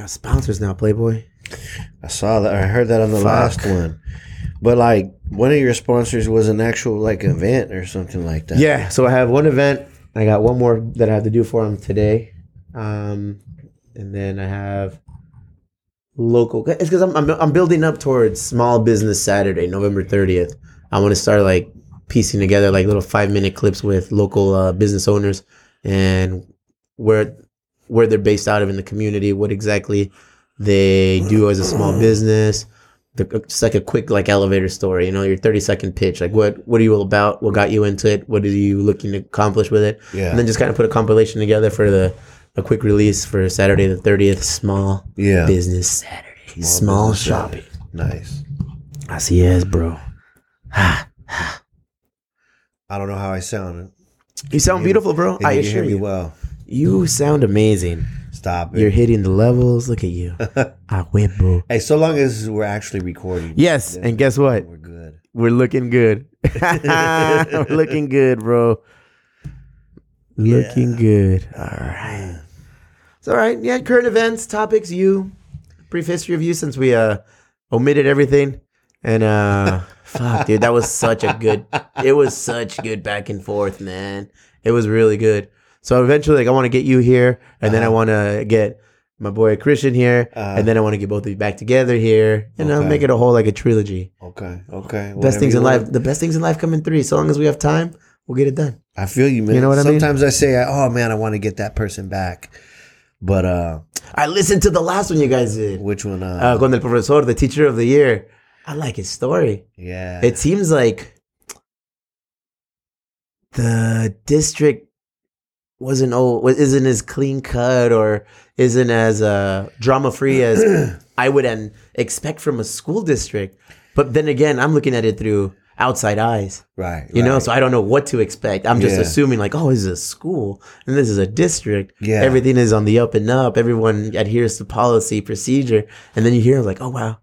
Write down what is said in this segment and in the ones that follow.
Got sponsors now, Playboy. I saw that. I heard that on the Fuck. last one. But like one of your sponsors was an actual like event or something like that. Yeah, so I have one event. I got one more that I have to do for them today, um, and then I have local. It's because I'm, I'm I'm building up towards Small Business Saturday, November thirtieth. I want to start like piecing together like little five minute clips with local uh, business owners and where where they're based out of in the community, what exactly they do as a small business. The, just like a quick like elevator story, you know, your thirty second pitch. Like what what are you all about? What got you into it? What are you looking to accomplish with it? Yeah. And then just kind of put a compilation together for the a quick release for Saturday the thirtieth. Small Yeah. business Saturday. Small, business shopping. Nice. Así es, bro. I don't know how I sound. You sound beautiful, bro. I you assure hear me you. well? You sound amazing. Stop You're hitting the levels. Look at you. A huevo. Hey, so long as we're actually recording. Yes, and guess what? We're good. We're looking good. We're looking good, bro. Looking good. All right. It's all right. Yeah, current events, topics, you. Brief history of you since we uh omitted everything. And uh fuck, dude, that was such a good it was such good back and forth, man. It was really good. So eventually like I want to get you here and then I want to get my boy Christian here Uh-huh. and then I want to get both of you back together here and I'll Okay. make it a whole like a trilogy Okay. Okay. best Whatever things in life the best things in life come in three so long as we have time we'll get it done I feel you, man. You know what I mean? Sometimes I say, "Oh man, I want to get that person back," but uh, i listened to the last one you guys did which one? Uh, uh, con el profesor the teacher of the year i like his story yeah. it seems like the district wasn't oh isn't as clean cut or isn't as uh drama free as i would an, expect from a school district but then again i'm looking at it through outside eyes right. You know, so I don't know what to expect. I'm just Yeah. assuming like, oh, this is a school and this is a district. Yeah. Everything is on the up and up. Everyone adheres to policy, procedure. And then you hear like, oh wow,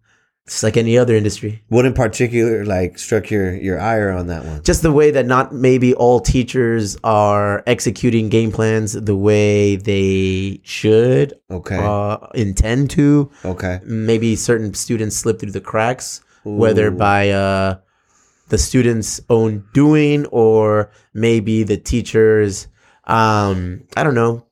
it's like any other industry. what in particular like struck your your ire on that one? Just the way that not maybe all teachers are executing game plans the way they should Okay. uh, intend to. okay. Maybe certain students slip through the cracks, whether by uh, the student's own doing or maybe the teacher's, um, I don't know,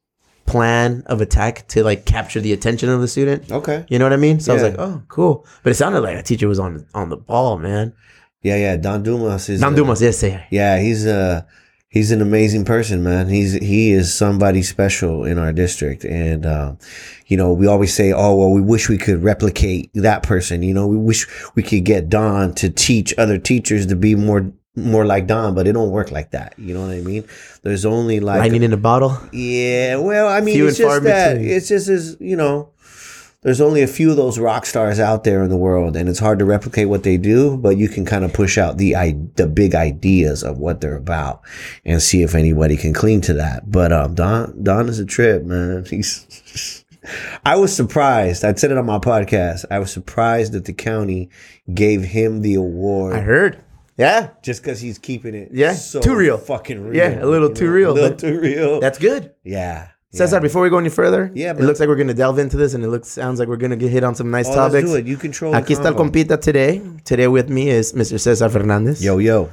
plan of attack to like capture the attention of the student. Okay. You know what I mean? So I was like, oh, cool. But it sounded like a teacher was on on the ball, man. Yeah, yeah. Don Dumas is. Nam uh, Dumas, yes, say. Yeah, he's a he's an amazing person, man. He's he is somebody special in our district, and um, you know we always say, oh well, we wish we could replicate that person. You know, we wish we could get Don to teach other teachers to be more more like Don, but it don't work like that. You know what I mean? There's only like Lightning in a bottle. yeah, well, I mean, Few it's just that between. it's just as you know. There's only a few of those rock stars out there in the world, and it's hard to replicate what they do. But you can kind of push out the i the big ideas of what they're about, and see if anybody can cling to that. But um, Don Don is a trip, man. He's. I was surprised. I said it on my podcast. I was surprised that the county gave him the award I heard. Yeah, just because he's keeping it. Yeah, so too real. Fucking real. Yeah, a little too know? real, A little too real. that's good. yeah. Cesar, before we go any further, Yeah, it looks like we're gonna delve into this, and it looks sounds like we're gonna get hit on some nice Oh, topics. let's do it. You control. Aquí está el compita today. Today with me is Mr. Cesar Fernandez, Yo yo.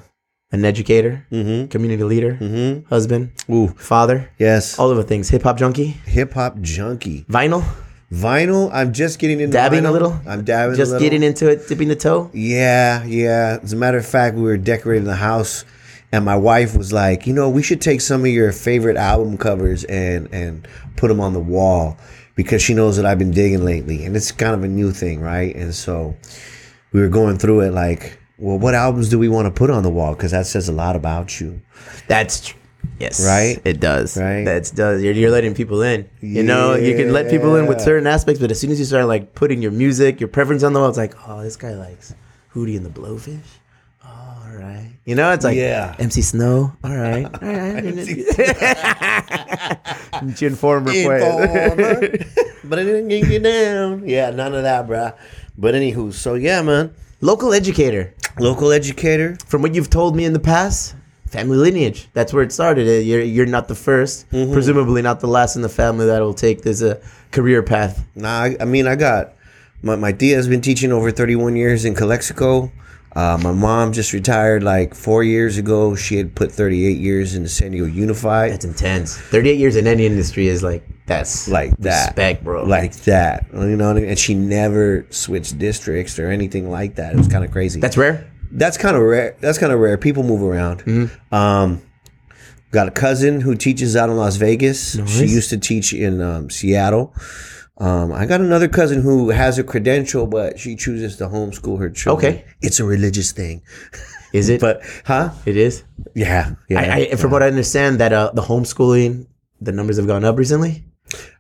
an educator, Mm-hmm. community leader, Mm-hmm. husband, Ooh. father, Yes. all of the things. Hip hop junkie, Hip hop junkie. vinyl, Vinyl. I'm just getting into dabbing vinyl. a little. I'm dabbing. just a little. getting into it, dipping the toe. Yeah, yeah. As a matter of fact, we were decorating the house, and my wife was like, "You know, we should take some of your favorite album covers and and put them on the wall because she knows that I've been digging lately, and it's kind of a new thing, right?" And so we were going through it like, "Well, what albums do we want to put on the wall? Because that says a lot about you." That's yes, Right? It does. Right? That does. You're, you're letting people in. You know, you can let people in with certain aspects, but as soon as you start like putting your music, your preference on the wall, it's like, oh, this guy likes Hootie and the Blowfish. Oh, all right. You know, it's like Yeah. MC Snow. All right, all right. Informer, Informer. but it didn't get you down. Yeah, none of that, bruh. But anywho, so yeah, man. Local educator. Local educator. From what you've told me in the past, family lineage. That's where it started. Uh, You're you're not the 1st Mm-hmm. presumably not the last in the family that will take this uh, career path. Nah, I, I mean, I got my my tia has been teaching over 31 years in Calexico. Uh, my mom just retired like four years ago. She had put 38 years in San Diego Unified. That's intense. 38 years in any industry is like that's like that, respect, bro. like that. You know, what I mean? and she never switched districts or anything like that. It was kind of crazy. that's rare. That's kind of rare. That's kind of rare. People move around. Mm-hmm. Um, got a cousin who teaches out in Las Vegas. She used to teach in um, Seattle. Um, I got another cousin who has a credential, but she chooses to homeschool her children. Okay. it's a religious thing. Is it? But huh? it is. Yeah, yeah. I, I, from what I understand, that uh, the homeschooling, the numbers have gone up recently.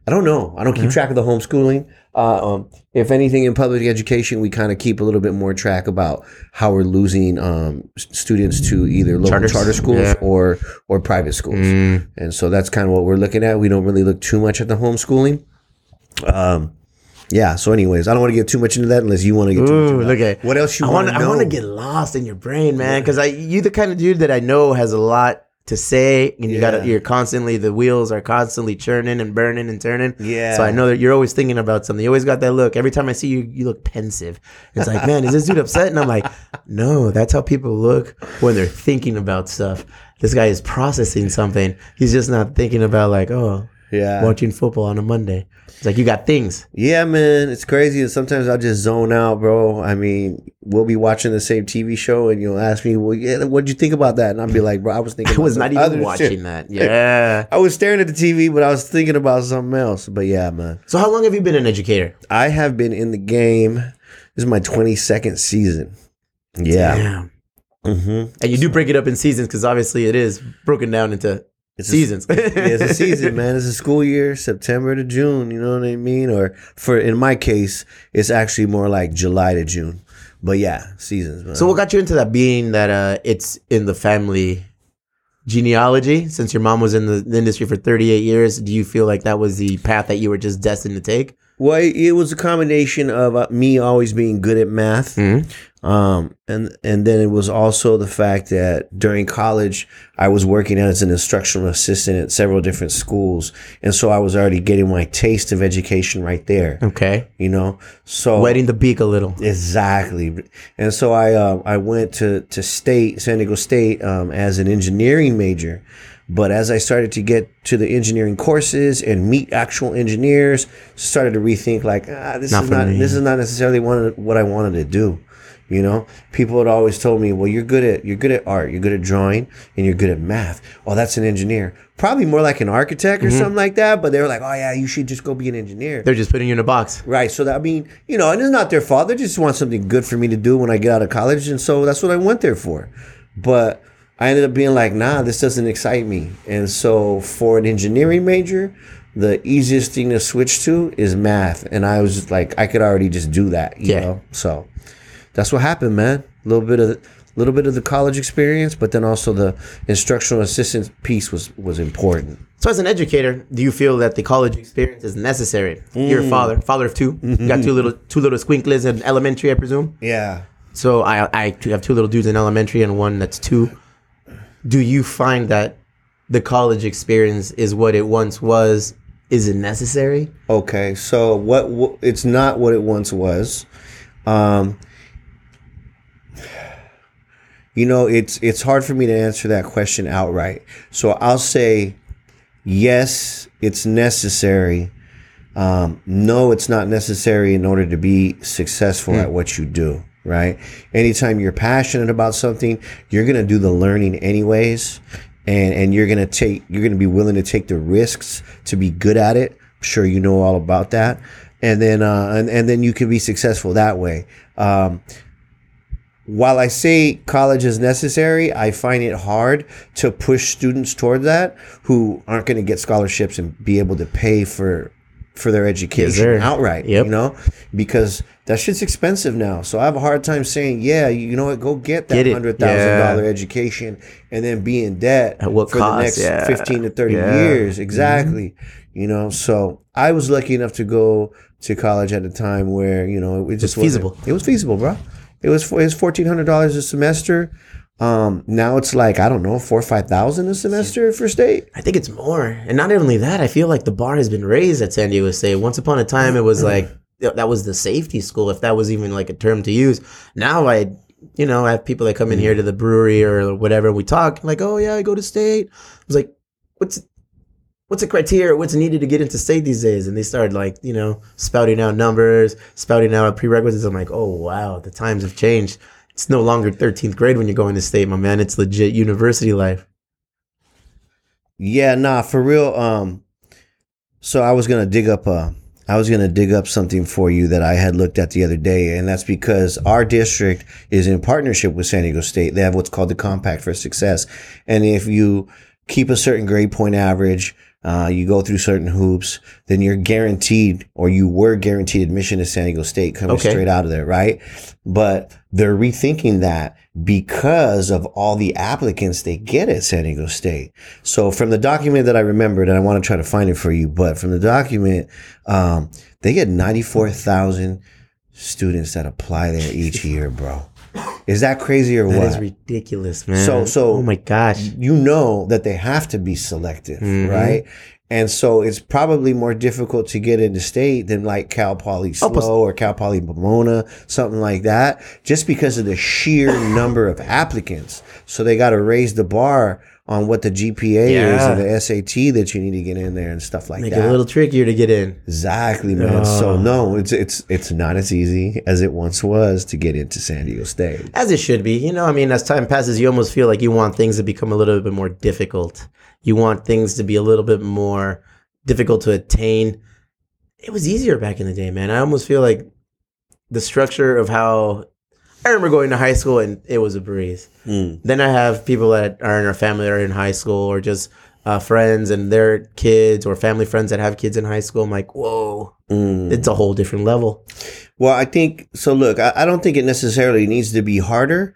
I don't know. I don't keep track of the homeschooling. Uh, um, if anything, in public education, we kind of keep a little bit more track about how we're losing um, students to either local Charters. charter schools Yeah. or or private schools. Mm. And so that's kind of what we're looking at. We don't really look too much at the homeschooling. Um, yeah. So, anyways, I don't want to get too much into that unless you want to get too. Ooh, into look at what else you want I want to get lost in your brain, man, because I you the kind of dude that I know has a lot to say, and you got Yeah. to you're constantly the wheels are constantly churning and burning and turning. Yeah. So I know that you're always thinking about something. You always got that look. Every time I see you, you look pensive. It's like, man, is this dude upset? And I'm like, no, that's how people look when they're thinking about stuff. This guy is processing something. He's just not thinking about like, oh, yeah. watching football on a Monday. It's like you got things. Yeah, man, it's crazy. And sometimes I'll just zone out, bro. I mean, we'll be watching the same TV show, and you'll ask me, "Well, yeah, what'd you think about that?" And I'll be like, "Bro, I was thinking." I was about not even other watching shit." that. Yeah. I was staring at the TV, but I was thinking about something else. But yeah, man, So how long have you been an educator? I have been in the game. This is my twenty second season. Yeah. Damn. hmm And you do break it up in seasons because obviously it is broken down into It's a- seasons. yeah, it's a season, man. It's a school year, September to June. You know what I mean? Or for in my case, it's actually more like July to June. But yeah, seasons. Man. So what got you into that? Being that uh, it's in the family genealogy. Since your mom was in the, the industry for 38 years, do you feel like that was the path that you were just destined to take? Well, it was a combination of uh, me always being good at math, um, and and then it was also the fact that during college I was working as an instructional assistant at several different schools, and so I was already getting my taste of education right there. Okay, You know, so wetting the beak a little. Exactly, and so I uh, I went to to state San Diego State um, as an engineering major, but as I started to get to the engineering courses and meet actual engineers, started to rethink like ah, this Not is not me. this is not necessarily one of what I wanted to do. You know, people had always told me, "Well, you're good at you're good at art, you're good at drawing, and you're good at math." Oh, that's an engineer. Probably more like an architect or Mm-hmm. something like that. But they were like, "Oh yeah, you should just go be an engineer." They're just putting you in a box. Right. So that I mean, you know, and it's not their fault. They just want something good for me to do when I get out of college, and so that's what I went there for. But I ended up being like, nah, this doesn't excite me. And so for an engineering major, the easiest thing to switch to is math, and I was like, I could already just do that. You Yeah. know. So that's what happened, man. A little bit of. A little bit of the college experience, but then also the instructional assistance piece was was important. So as an educator, do you feel that the college experience is necessary? You're a mm. father, father of 2 You got two mm-hmm. little two little squinkles in elementary, I presume. Yeah. So I I have two little dudes in elementary and one that's two. Do you find that the college experience is what it once was? Is it necessary? Okay, so what, what it's not what it once was. Um, you know, it's it's hard for me to answer that question outright. So I'll say yes, it's necessary. Um, no, it's not necessary in order to be successful at what you do. Right? Anytime you're passionate about something, you're gonna do the learning anyways, and and you're gonna take you're gonna be willing to take the risks to be good at it. I'm sure you know all about that, and then uh, and and then you can be successful that way. Um, while I say college is necessary, I find it hard to push students toward that who aren't going to get scholarships and be able to pay for for their education sir. outright. Yep. You know, because that shit's expensive now. So I have a hard time saying, yeah, you know what, go get that hundred thousand Yeah. dollar education and then be in debt At what for cost? the next Yeah. fifteen to thirty Yeah. years. Mm-hmm. Exactly. You know, so I was lucky enough to go to college at a time where you know it just wasn't- feasible. It was feasible, bro. It was it was fourteen hundred dollars a semester. Um, now it's like I don't know, four or five thousand a semester for state. I think it's more. And not only that, I feel like the bar has been raised at San Diego State. Once upon a time, it was like that was the safety school, if that was even like a term to use. Now I, you know, I have people that come in here to the brewery or whatever. We talk like, oh yeah, I go to state. I was like, what's what's the criteria? What's needed to get into state these days? And they started like, you know, spouting out numbers, spouting out prerequisites. I'm like, oh wow, the times have changed. It's no longer 13th grade when you're going to state, my man. It's legit university life. Yeah, nah, for real. Um, so I was gonna dig up a, I was gonna dig up something for you that I had looked at the other day, and that's because our district is in partnership with San Diego State. They have what's called the Compact for Success, and if you keep a certain grade point average, uh, you go through certain hoops, then you're guaranteed, or you were guaranteed admission to San Diego State coming Okay. straight out of there, right? But they're rethinking that because of all the applicants they get at San Diego State. So from the document that I remembered, and I want to try to find it for you, but from the document, um, they get 94,000 students that apply there each year, bro. Is that crazy or That That is ridiculous, man. So- so- oh my gosh. you know that they have to be selective, Mhm. right? And so it's probably more difficult to get into state than like Cal Poly SLO Oh, or Cal Poly Pomona, something like that, just because of the sheer number of applicants. So they got to raise the bar on what the GPA is and the SAT that you need to get in there and stuff like Make that. it a little trickier to get in. exactly, man. So Oh. no, it's it's it's not as easy as it once was to get into San Diego State. As it should be. You know, I mean, as time passes, you almost feel like you want things to become a little bit more difficult. You want things to be a little bit more difficult to attain. It was easier back in the day, man. I almost feel like the structure of how I remember going to high school and it was a breeze. Mm. Then I have people that are in our family that are in high school or just uh, friends and their kids or family friends that have kids in high school. I'm like, whoa, Mm. it's a whole different level. Well, I think so. Look, I, I don't think it necessarily needs to be harder.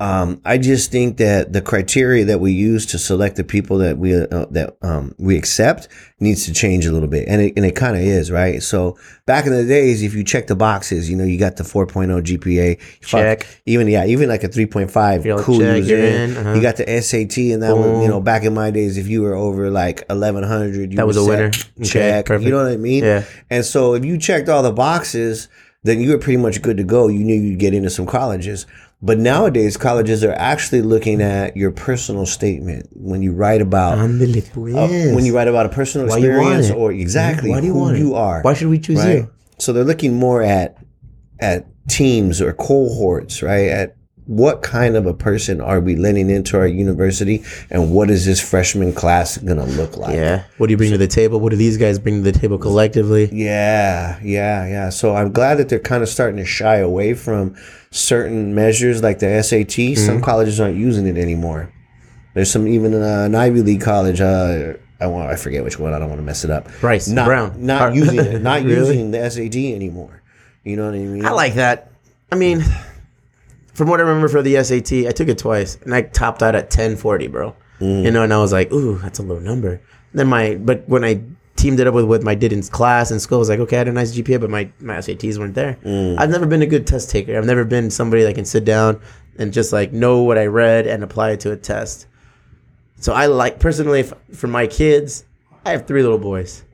Um, I just think that the criteria that we use to select the people that we uh, that um, we accept needs to change a little bit, and it and it kind of is right. So back in the days, if you check the boxes, you know, you got the 4.0 GPA, fuck, Check. even yeah, even like a 3.5, You're cool, you're in. uh-huh. You got the SAT, and that was you know back in my days, if you were over like 1100, you That was a set. winner. Okay, Check, perfect. you know what I mean? Yeah. And so if you checked all the boxes, then you were pretty much good to go. You knew you'd get into some colleges. But nowadays, colleges are actually looking at your personal statement when you write about uh, when you write about a personal Why experience or exactly Why do you who want it? you are. Why should we choose right? you? So they're looking more at at teams or cohorts, right? At what kind of a person are we letting into our university, and what is this freshman class going to look like? Yeah. What do you bring to the table? What do these guys bring to the table collectively? Yeah, yeah, yeah. So I'm glad that they're kind of starting to shy away from certain measures like the SAT. Some colleges aren't using it anymore. There's some even uh, an Ivy League college. Uh, I want I forget which one. I don't want to mess it up. Rice, not, Brown. not using it, not Really? using the SAT anymore. You know what I mean? I like that. I mean, from what I remember for the SAT, I took it twice and I topped out at 1040, bro. Mm. You know, and I was like, ooh, that's a low number. Then my, but when I teamed it up with what I did in class and school, I was like, okay, I had a nice GPA, but my, my SATs weren't there. Mm. I've never been a good test taker. I've never been somebody that can sit down and just like know what I read and apply it to a test. So I like personally f- for my kids, I have three little boys.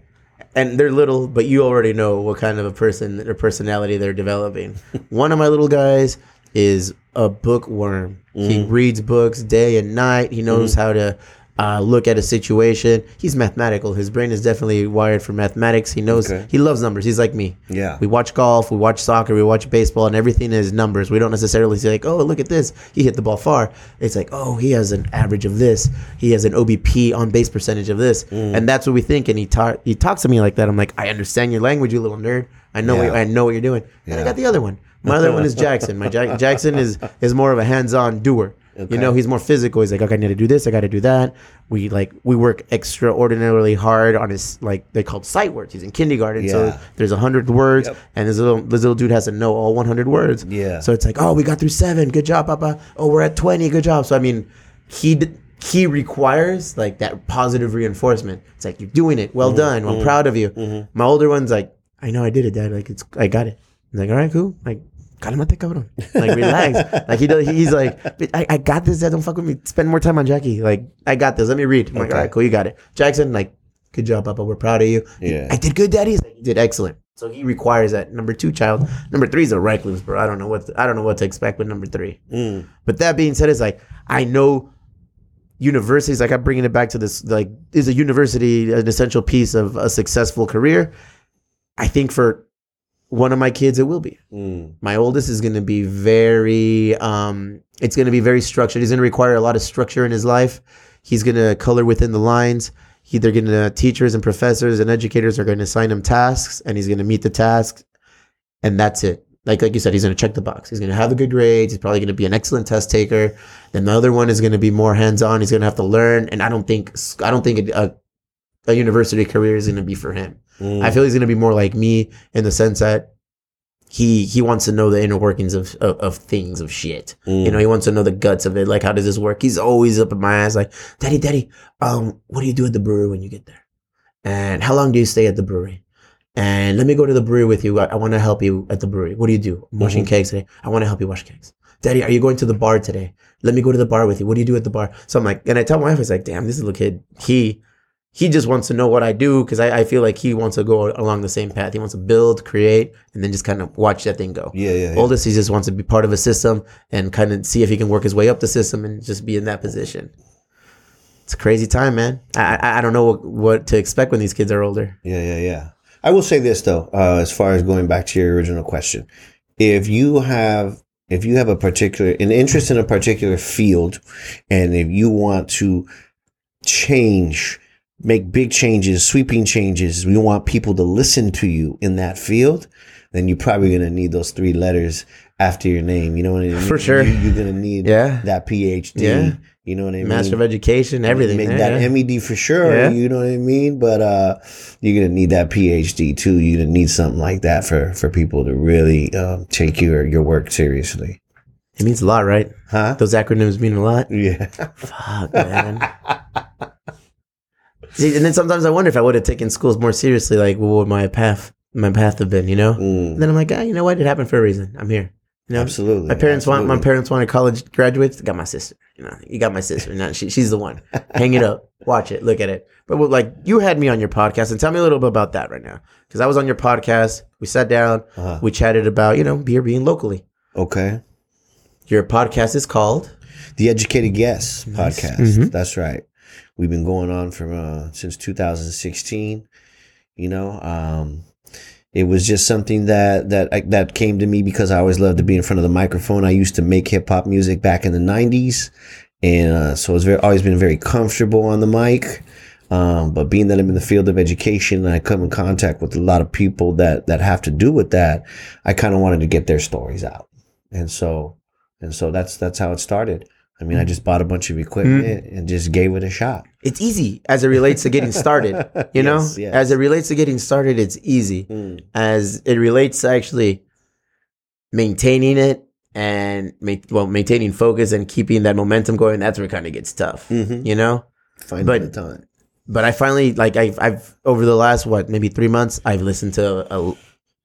And they're little, but you already know what kind of a person or personality they're developing. One of my little guys is a bookworm. He reads books day and night. He knows how to uh, look at a situation. He's mathematical. His brain is definitely wired for mathematics. He knows Okay. he loves numbers. He's like me. Yeah. We watch golf, we watch soccer, we watch baseball, and everything is numbers. We don't necessarily say like, "Oh, look at this, he hit the ball far." It's like, "Oh, he has an average of this. He has an OBP on base percentage of this," Mm. and that's what we think. And he talk he talks to me like that. I'm like, "I understand your language, you little nerd. I know Yeah. what, I know what you're doing." And I got the other one. My other one is Jackson. My Jack, Jackson is is more of a hands-on doer. Okay. You know, he's more physical. He's like, okay, I need to do this. I got to do that. We like we work extraordinarily hard on his like they called sight words. He's in kindergarten, Yeah. so there's a hundred words, Yep. and this little this little dude has to know all 100 words. Yeah. So it's like, oh, we got through seven. Good job, Papa. Oh, we're at 20. Good job. So I mean, he he requires like that positive reinforcement. It's like you're doing it. Mm-hmm. Well done. I'm proud of you. My older one's like, I know I did it, Dad. Like it's I got it. I'm like, all right, cool. Like Cálmate, cabrón. Like, relax. like, he does, he's like, I, I got this, Dad. Don't fuck with me. Spend more time on Jackie. Like, I got this. Let me read. I'm like, all right, cool. You got it. Jackson, like, good job, Papa. We're proud of you. Yeah. I did good, Daddy. Like, you did excellent. So he requires that. Number two child. Number three is a recluse, bro. I don't know what I don't know what to expect with number three. Mm. But that being said, it's like I know universities. Like I'm bringing it back to this. Like, is a university an essential piece of a successful career? I think for one of my kids, it will be. Mm. My oldest is going to be very. Um, it's going to be very structured. He's going to require a lot of structure in his life. He's going to color within the lines. He, they're going to teachers and professors and educators are going to assign him tasks, and he's going to meet the tasks, and that's it. Like like you said, he's going to check the box. He's going to have the good grades. He's probably going to be an excellent test taker. Then the other one is going to be more hands on. He's going to have to learn, and I don't think I don't think a, a university career is going to be for him. Mm. I feel he's going to be more like me in the sense that he he wants to know the inner workings of of, of things of shit. Mm. You know, he wants to know the guts of it. Like, how does this work? He's always up in my ass, like, Daddy, Daddy, um, what do you do at the brewery when you get there? And how long do you stay at the brewery? And let me go to the brewery with you. I, I want to help you at the brewery. What do you do? I'm washing Mhm. kegs today. I want to help you wash kegs. Daddy, are you going to the bar today? Let me go to the bar with you. What do you do at the bar? So I'm like, and I tell my wife, I was like, damn, this little kid, he he just wants to know what I do because I, I feel like he wants to go along the same path. He wants to build, create, and then just kind of watch that thing go. yeah, yeah, yeah. Oldest, he just wants to be part of a system and kind of see if he can work his way up the system and just be in that position. It's a crazy time, man. I I, I don't know what, what to expect when these kids are older. Yeah, yeah, yeah. I will say this though, uh, as far as going back to your original question, if you have if you have a particular an interest in a particular field, and if you want to change, make big changes, sweeping changes, we want people to listen to you in that field, then you're probably gonna need those three letters after your name. You know what I mean? For sure. You, you're gonna need Yeah. that PhD. Yeah. You know what I mean? Master of Education, everything. Make yeah, that. MED for sure. Yeah. You know what I mean? But uh, you're gonna need that PhD too. You're gonna need something like that for for people to really um, take your your work seriously, It means a lot, right? huh? Those acronyms mean a lot. Yeah. Fuck, man. See, and then sometimes I wonder if I would have taken schools more seriously, like what would my path my path have been, you know? Mm, then I'm like, ah, you know what? It happened for a reason. I'm here. You know? absolutely. My parents want my parents wanted college graduates. Got my sister. You know, you got my sister. Now she, she's the one. Hang it up, watch it, look at it. But well, like you had me on your podcast, and tell me a little bit about that right now, because I was on your podcast. We sat down, Uh-huh. we chatted about you know beer being locally. Okay. Your podcast is called The Educated Guess Nice. podcast. Mhm. That's right. We've been going on from uh, since 2016. You know, um, it was just something that that that came to me because I always loved to be in front of the microphone. I used to make hip hop music back in the 90s, and uh, so it's very always been very comfortable on the mic. Um, but being that I'm in the field of education and I come in contact with a lot of people that that have to do with that, I kind of wanted to get their stories out, and so and so that's that's how it started. I mean, I just bought a bunch of equipment and just gave it a shot. it's easy as it relates to getting started. You know, Yes, yes. as it relates to getting started, it's easy. Mm. As it relates to actually maintaining it and ma- well maintaining focus and keeping that momentum going, that's where it kind of gets tough. Mhm. You know. Finding But- the time. but I finally like I've I've over the last what maybe three months I've listened to a,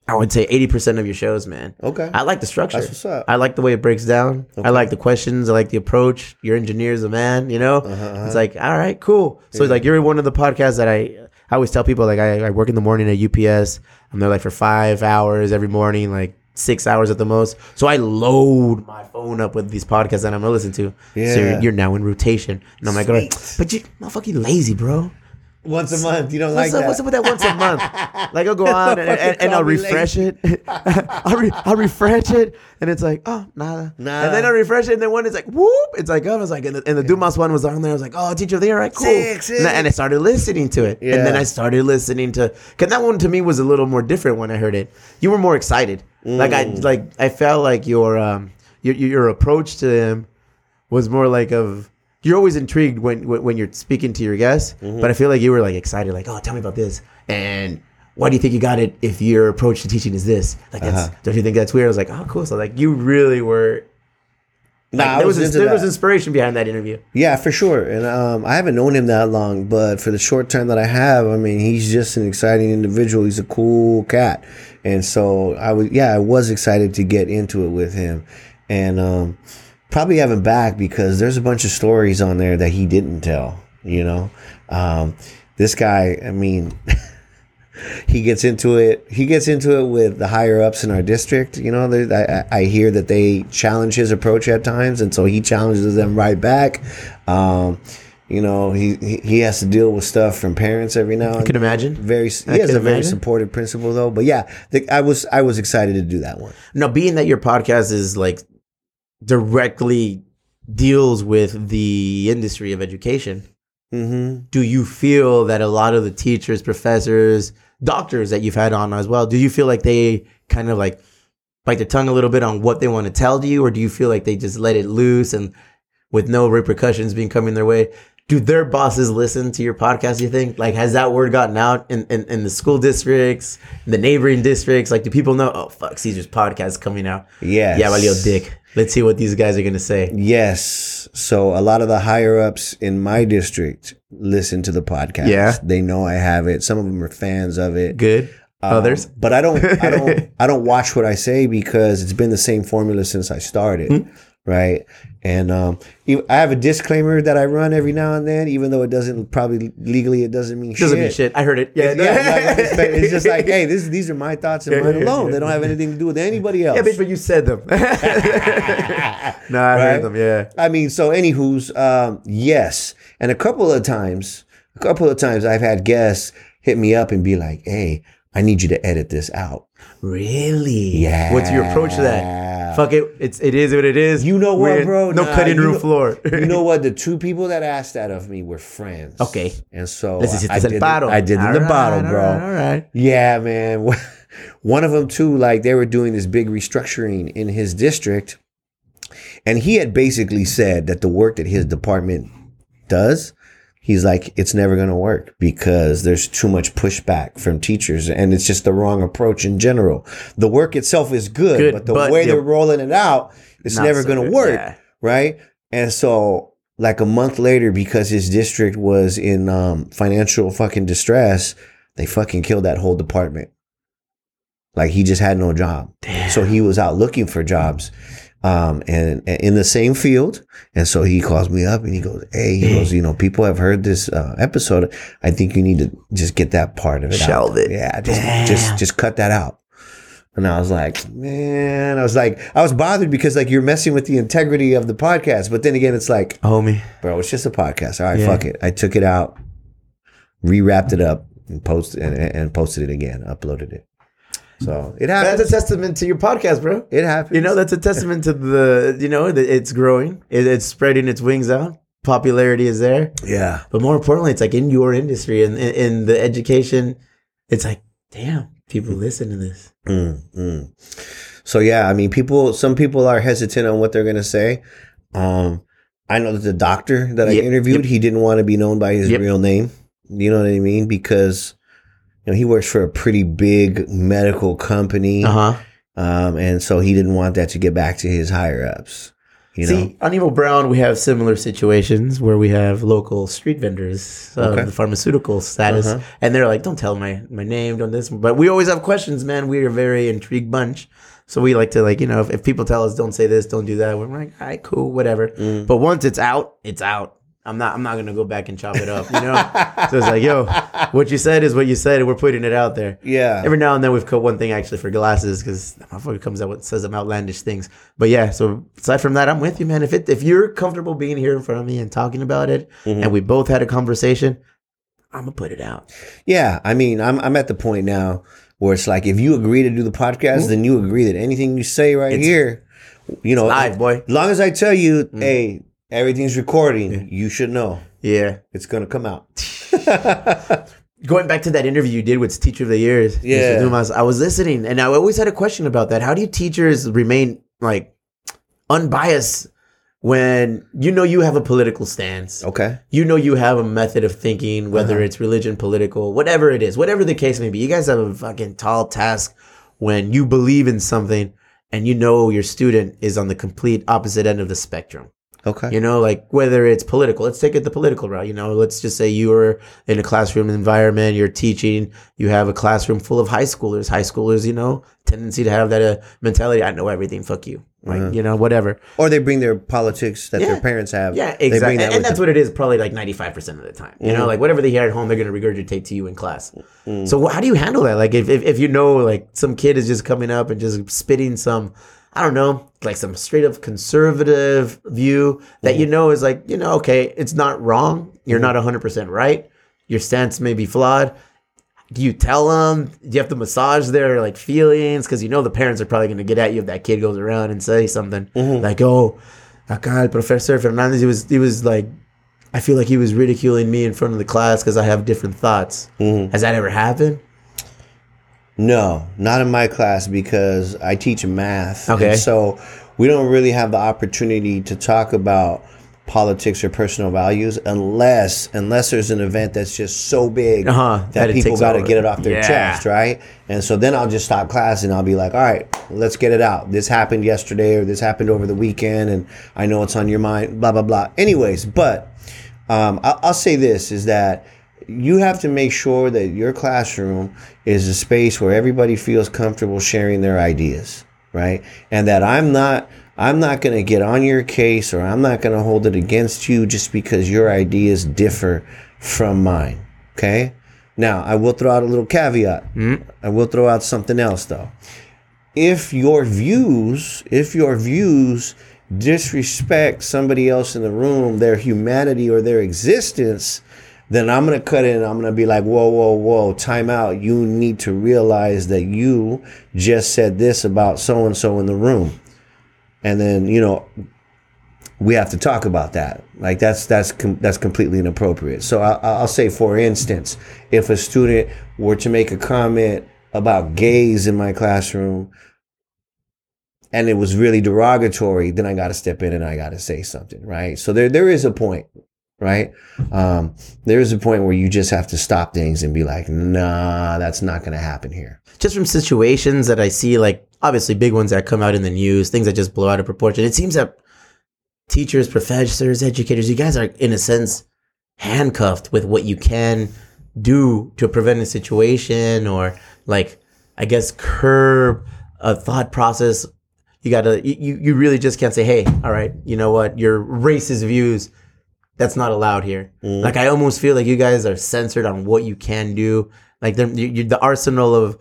I would say eighty percent of your shows, man. Okay, I like the structure. that's what's up. I like the way it breaks down. Okay. I like the questions. I like the approach. Your engineer's a man, you know. Uh-huh, uh-huh. It's like all right, cool. So Yeah. like you're one of the podcasts that I I always tell people like I, I work in the morning at UPS. I'm there like for five hours every morning, like six hours at the most. So I load my phone up with these podcasts that I'm gonna listen to. So Yeah. you're, you're now in rotation, and I'm like, right, Sweet. but you motherfucking lazy, bro. Once a month. You don't What's like up? that? What's up with that once a month? Like I'll go on and, and, and I'll refresh it. I'll, re- I'll refresh it, and it's like, oh, nada. Nada. And then I refresh it, and then one is like, whoop. It's like, oh, I was like, and the, and the Dumas one was on there. I was like, oh, teacher, there, all right, cool. Sick, And. I- and I started listening to it, and then I started listening to, cause that one to me was a little more different when I heard it. You were more excited. Like I Mm. like I felt like your um your your approach to them was more like of you're always intrigued when when, when you're speaking to your guests, Mm-hmm. but I feel like you were like excited, like, oh, tell me about this, and why do you think you got it if your approach to teaching is this? Like, that's, Uh-huh. don't you think that's weird? I was like, oh, cool. So like, you really were Nah, Like, there was was there was inspiration behind that interview. Yeah, for sure. And um, I haven't known him that long, but for the short time that I have, I mean, he's just an exciting individual. He's a cool cat, and so I was, yeah, I was excited to get into it with him, and um, probably have him back because there's a bunch of stories on there that he didn't tell. You know, um, this guy, I mean. he gets into it. He gets into it with the higher ups in our district. You know, I, I hear that they challenge his approach at times, and so he challenges them right back. Um, you know, he, he has to deal with stuff from parents every now I can imagine. very. I He has can a very supportive principal though. But yeah, the, I was I was excited to do that one. Now, being that your podcast is like directly deals with the industry of education, Mm-hmm. do you feel that a lot of the teachers, professors, doctors that you've had on as well, do you feel like they kind of like bite their tongue a little bit on what they want to tell you, or do you feel like they just let it loose and with no repercussions being coming their way? Do their bosses listen to your podcast? You think like has that word gotten out in, in, in the school districts, the neighboring districts? Like, do people know? Oh, fuck, Cesar's podcast coming out. Yeah, Yeah, valio dick. Let's see what these guys are gonna say. Yes. So a lot of the higher ups in my district listen to the podcast. Yeah. They know I have it. Some of them are fans of it. Good. Um, Others. but I don't, I don't, I don't watch what I say because it's been the same formula since I started, Hmm. right? And um, I have a disclaimer that I run every now and then, even though it doesn't probably legally it doesn't mean Doesn't shit. mean shit. I heard it. Yeah, Yeah, yeah, it's, it's just like, hey, this, these are my thoughts and mine alone. They don't have anything to do with anybody else. Yeah, bitch, but you said them. no, I Right? heard them. Yeah. I mean, so anywho's, um, yes, and a couple of times, a couple of times, I've had guests hit me up and be like, "Hey, I need you to edit this out." Really? Yeah. What's your approach to that? Fuck it. It's it is what it is. You know what, We're- bro? No Nah, cutting you room know- floor. you know what? The two people that asked that of me were friends. Okay. and so Let's hiciste I, did, it- paro. I did in the bottle, bro. All right. All right. Yeah, man. One of them too, like they were doing this big restructuring in his district, and he had basically said that the work that his department does, he's like, it's never going to work because there's too much pushback from teachers, and it's just the wrong approach in general. The work itself is good, Good, but the but way the- they're rolling it out, it's never so going to work yeah. right? And so, like a month later, because his district was in um, financial fucking distress, they fucking killed that whole department. Like he just had no job, Damn. so he was out looking for jobs, um, and, and in the same field. And so he calls me up and he goes, "Hey, he goes, you know, people have heard this uh, episode. I think you need to just get that part of it Shelve out. it. Yeah, just Damn. just just cut that out." And I was like, man, I was like, I was bothered because like you're messing with the integrity of the podcast. But then again, it's like, homie. bro, it's just a podcast. All right, Yeah. fuck it. I took it out, rewrapped it up, and posted and, and posted it again, uploaded it. So it happens. That's a testament to your podcast, bro. it happens. You know, that's a testament to the, you know, that it's growing. It, it's spreading its wings out. Popularity is there. yeah, But more importantly, it's like in your industry and in, in the education, it's like, damn, people listen to this. Mm, mm. So yeah, I mean, people. Some people are hesitant on what they're gonna say. Um, I know that the doctor that I Yep, interviewed, yep. he didn't want to be known by his Yep. real name. You know what I mean? Because you know he works for a pretty big medical company, Uh huh. um, and so he didn't want that to get back to his higher ups. You know? On Evil Brown, we have similar situations where we have local street vendors of Okay. the pharmaceutical status, Uh-huh. and they're like, "Don't tell my my name, don't this." But we always have questions, man. We are a very intrigued bunch, so we like to like you know if, if people tell us don't say this, don't do that, we're like, "All right, cool, whatever." Mm. But once it's out, it's out. I'm not I'm not gonna go back and chop it up, you know. so it's like, yo, what you said is what you said, and we're putting it out there. yeah, Every now and then we've cut one thing actually for glasses because that motherfucker comes out with says some outlandish things. But yeah, so aside from that, I'm with you, man. If it if you're comfortable being here in front of me and talking about it, Mhm. and we both had a conversation, I'm gonna put it out. yeah. I mean, I'm I'm at the point now where it's like if you agree to do the podcast, then you agree that anything you say right It's- here, you know, Live, boy. As long as I tell you, Mm. hey, everything's recording, you should know Yeah. it's gonna come out. Going back to that interview you did with Teacher of the Years, Mr. Yeah. Dumas, I was listening, and I always had a question about that. How do you teachers remain like unbiased when you know you have a political stance? okay. you know you have a method of thinking, whether Uh-huh. it's religion, political, whatever it is, whatever the case may be. You guys have a fucking tall task when you believe in something and you know your student is on the complete opposite end of the spectrum. Okay. You know, like whether it's political, let's take it the political route. You know, let's just say you are in a classroom environment, you're teaching, you have a classroom full of high schoolers. High schoolers, you know, tendency to have that uh, mentality. I know everything. Fuck you. Like, Uh-huh. you know, whatever. Or they bring their politics that Yeah. their parents have. Yeah, They bring exactly. that And, that's them. what it is probably like 95% of the time. You know, Mhm. like whatever they hear at home, they're going to regurgitate to you in class. Mm. So how do you handle that? Like if, if, if you know like some kid is just coming up and just spitting some, I don't know, like some straight up conservative view that you know is like, you know, okay, it's not wrong. You're not 100% right. Your stance may be flawed. Do you tell them? Do you have to massage their like feelings? Because you know the parents are probably going to get at you if that kid goes around and say something Mhm. like, "Oh, acá el professor Fernandez, he was he was like, I feel like he was ridiculing me in front of the class because I have different thoughts." Mhm. Has that ever happened? No, not in my class because I teach math. Okay. And so we don't really have the opportunity to talk about politics or personal values unless unless there's an event that's just so big Uh-huh, that that people got to get it off their Yeah. chest, right? And so then I'll just stop class and I'll be like, "All right, let's get it out. This happened yesterday or this happened over the weekend and I know it's on your mind, blah blah blah." Anyways, but um, I'll, I'll say this is that you have to make sure that your classroom is a space where everybody feels comfortable sharing their ideas right? And that i'm not i'm not going to get on your case or i'm not going to hold it against you just because your ideas differ from mine okay? Now i will throw out a little caveat. Hmm? I will throw out something else though. If your views if your views disrespect somebody else in the room their humanity or their existence then i'm to cut in i'm to be like whoa whoa whoa time out. You need to realize that you just said this about so and so in the room. And then you know we have to talk about that. Like that's that's com- that's completely inappropriate. So I, i'll say for instance if a student were to make a comment about gays in my classroom and it was really derogatory, then I got to step in and I got to say something, right? So there, there is a point, right? Um, there is a point where you just have to stop things and be like, nah, that's not going to happen here. Just from situations that I see, like obviously big ones that come out in the news, things that just blow out of proportion. It seems that teachers, professors, educators, you guys are in a sense handcuffed with what you can do to prevent a situation or like I guess curb a thought process. You gotta you, you really just can't say, hey, all right, you know what, your racist views, that's not allowed here. Mm. Like I almost feel like you guys are censored on what you can do. Like the you, you, the arsenal of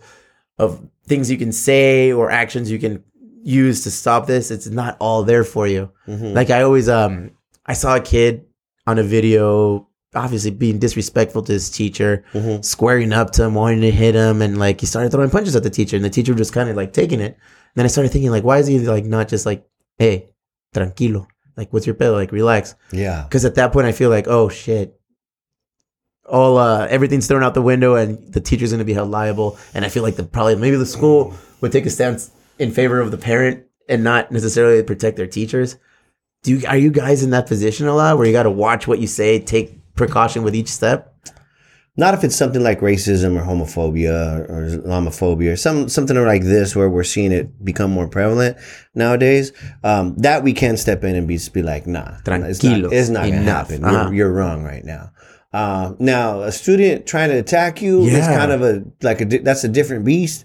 of things you can say or actions you can use to stop this, it's not all there for you. Mhm. Like I always um I saw a kid on a video obviously being disrespectful to his teacher, Mhm. squaring up to him, wanting to hit him, and like he started throwing punches at the teacher, and the teacher just kind of like taking it. And then I started thinking like, why is he like not just like, hey, tranquilo, like what's your pedo, like relax? Yeah. Because at that point I feel like, oh shit. All uh, everything's thrown out the window, and the teacher's going to be held liable. And I feel like the probably maybe the school would take a stance in favor of the parent and not necessarily protect their teachers. Do you, are you guys in that position a lot where you got to watch what you say, take precaution with each step? Not if it's something like racism or homophobia or Islamophobia or some something like this where we're seeing it become more prevalent nowadays. Um, that we can step in and be be like, nah, it's not, Tranquilo. it's not gonna Enough. happen. Uh-huh. You're, you're wrong right now. Uh, now, a student trying to attack you is kind of a like a that's a different beast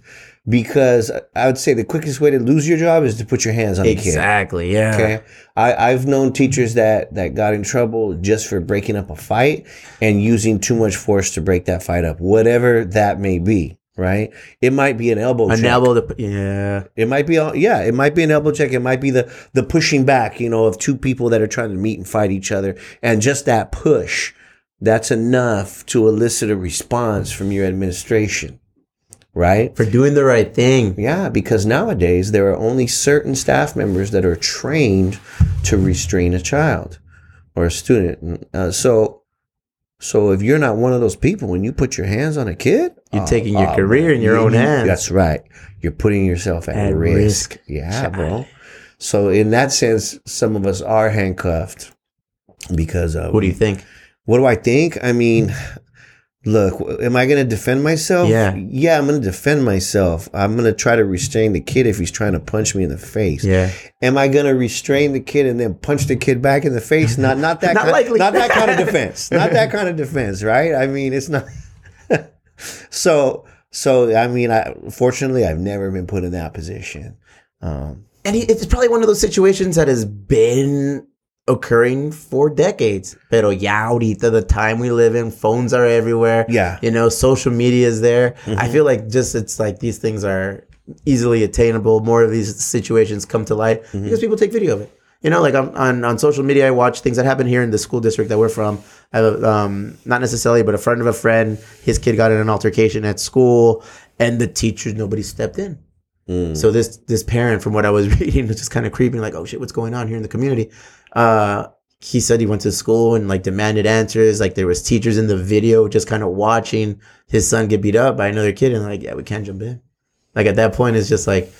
because I would say the quickest way to lose your job is to put your hands on the kid. Exactly. Yeah. Okay. I, I've known teachers that that got in trouble just for breaking up a fight and using too much force to break that fight up, whatever that may be. Right? It might be an elbow An check. elbow to yeah. It might be yeah, it might be an elbow check. It might be the the pushing back, you know, of two people that are trying to meet and fight each other. And just that push, that's enough to elicit a response from your administration. Right? For doing the right thing. Yeah, because nowadays there are only certain staff members that are trained to restrain a child or a student. Uh, so, so if you're not one of those people, when you put your hands on a kid, You're oh, taking your oh, career man, in your you- own hands. That's right. You're putting yourself at, At risk. risk. Yeah, Child. bro. So in that sense, some of us are handcuffed because of What do you think? what do I think? I mean, Look, am I going to defend myself? Yeah. Yeah, I'm going to defend myself. I'm going to try to restrain the kid if he's trying to punch me in the face. Yeah. Am I going to restrain the kid and then punch the kid back in the face? Not not that Not kind, likely. not that kind of defense. Not that kind of defense, right? I mean, it's not So so I mean, I fortunately I've never been put in that position. Um and he, it's probably one of those situations that has been occurring for decades. Pero ya ahorita, the time we live in, phones are everywhere. yeah. You know, social media is there. I Mhm. feel like just it's like these things are easily attainable. More of these situations come to light Mm-hmm. because people take video of it. You know, like on, on, on social media, I watch things that happen here in the school district that we're from. I have, a, um, not necessarily, but a friend of a friend, his kid got in an altercation at school, and the teachers, nobody stepped in. Mm. So this this parent, from what I was reading, was just kind of creeping, like, oh shit, what's going on here in the community? Uh, he said he went to school and like demanded answers. Like there was teachers in the video just kind of watching his son get beat up by another kid, and like, yeah, we can't jump in. Like at that point, it's just like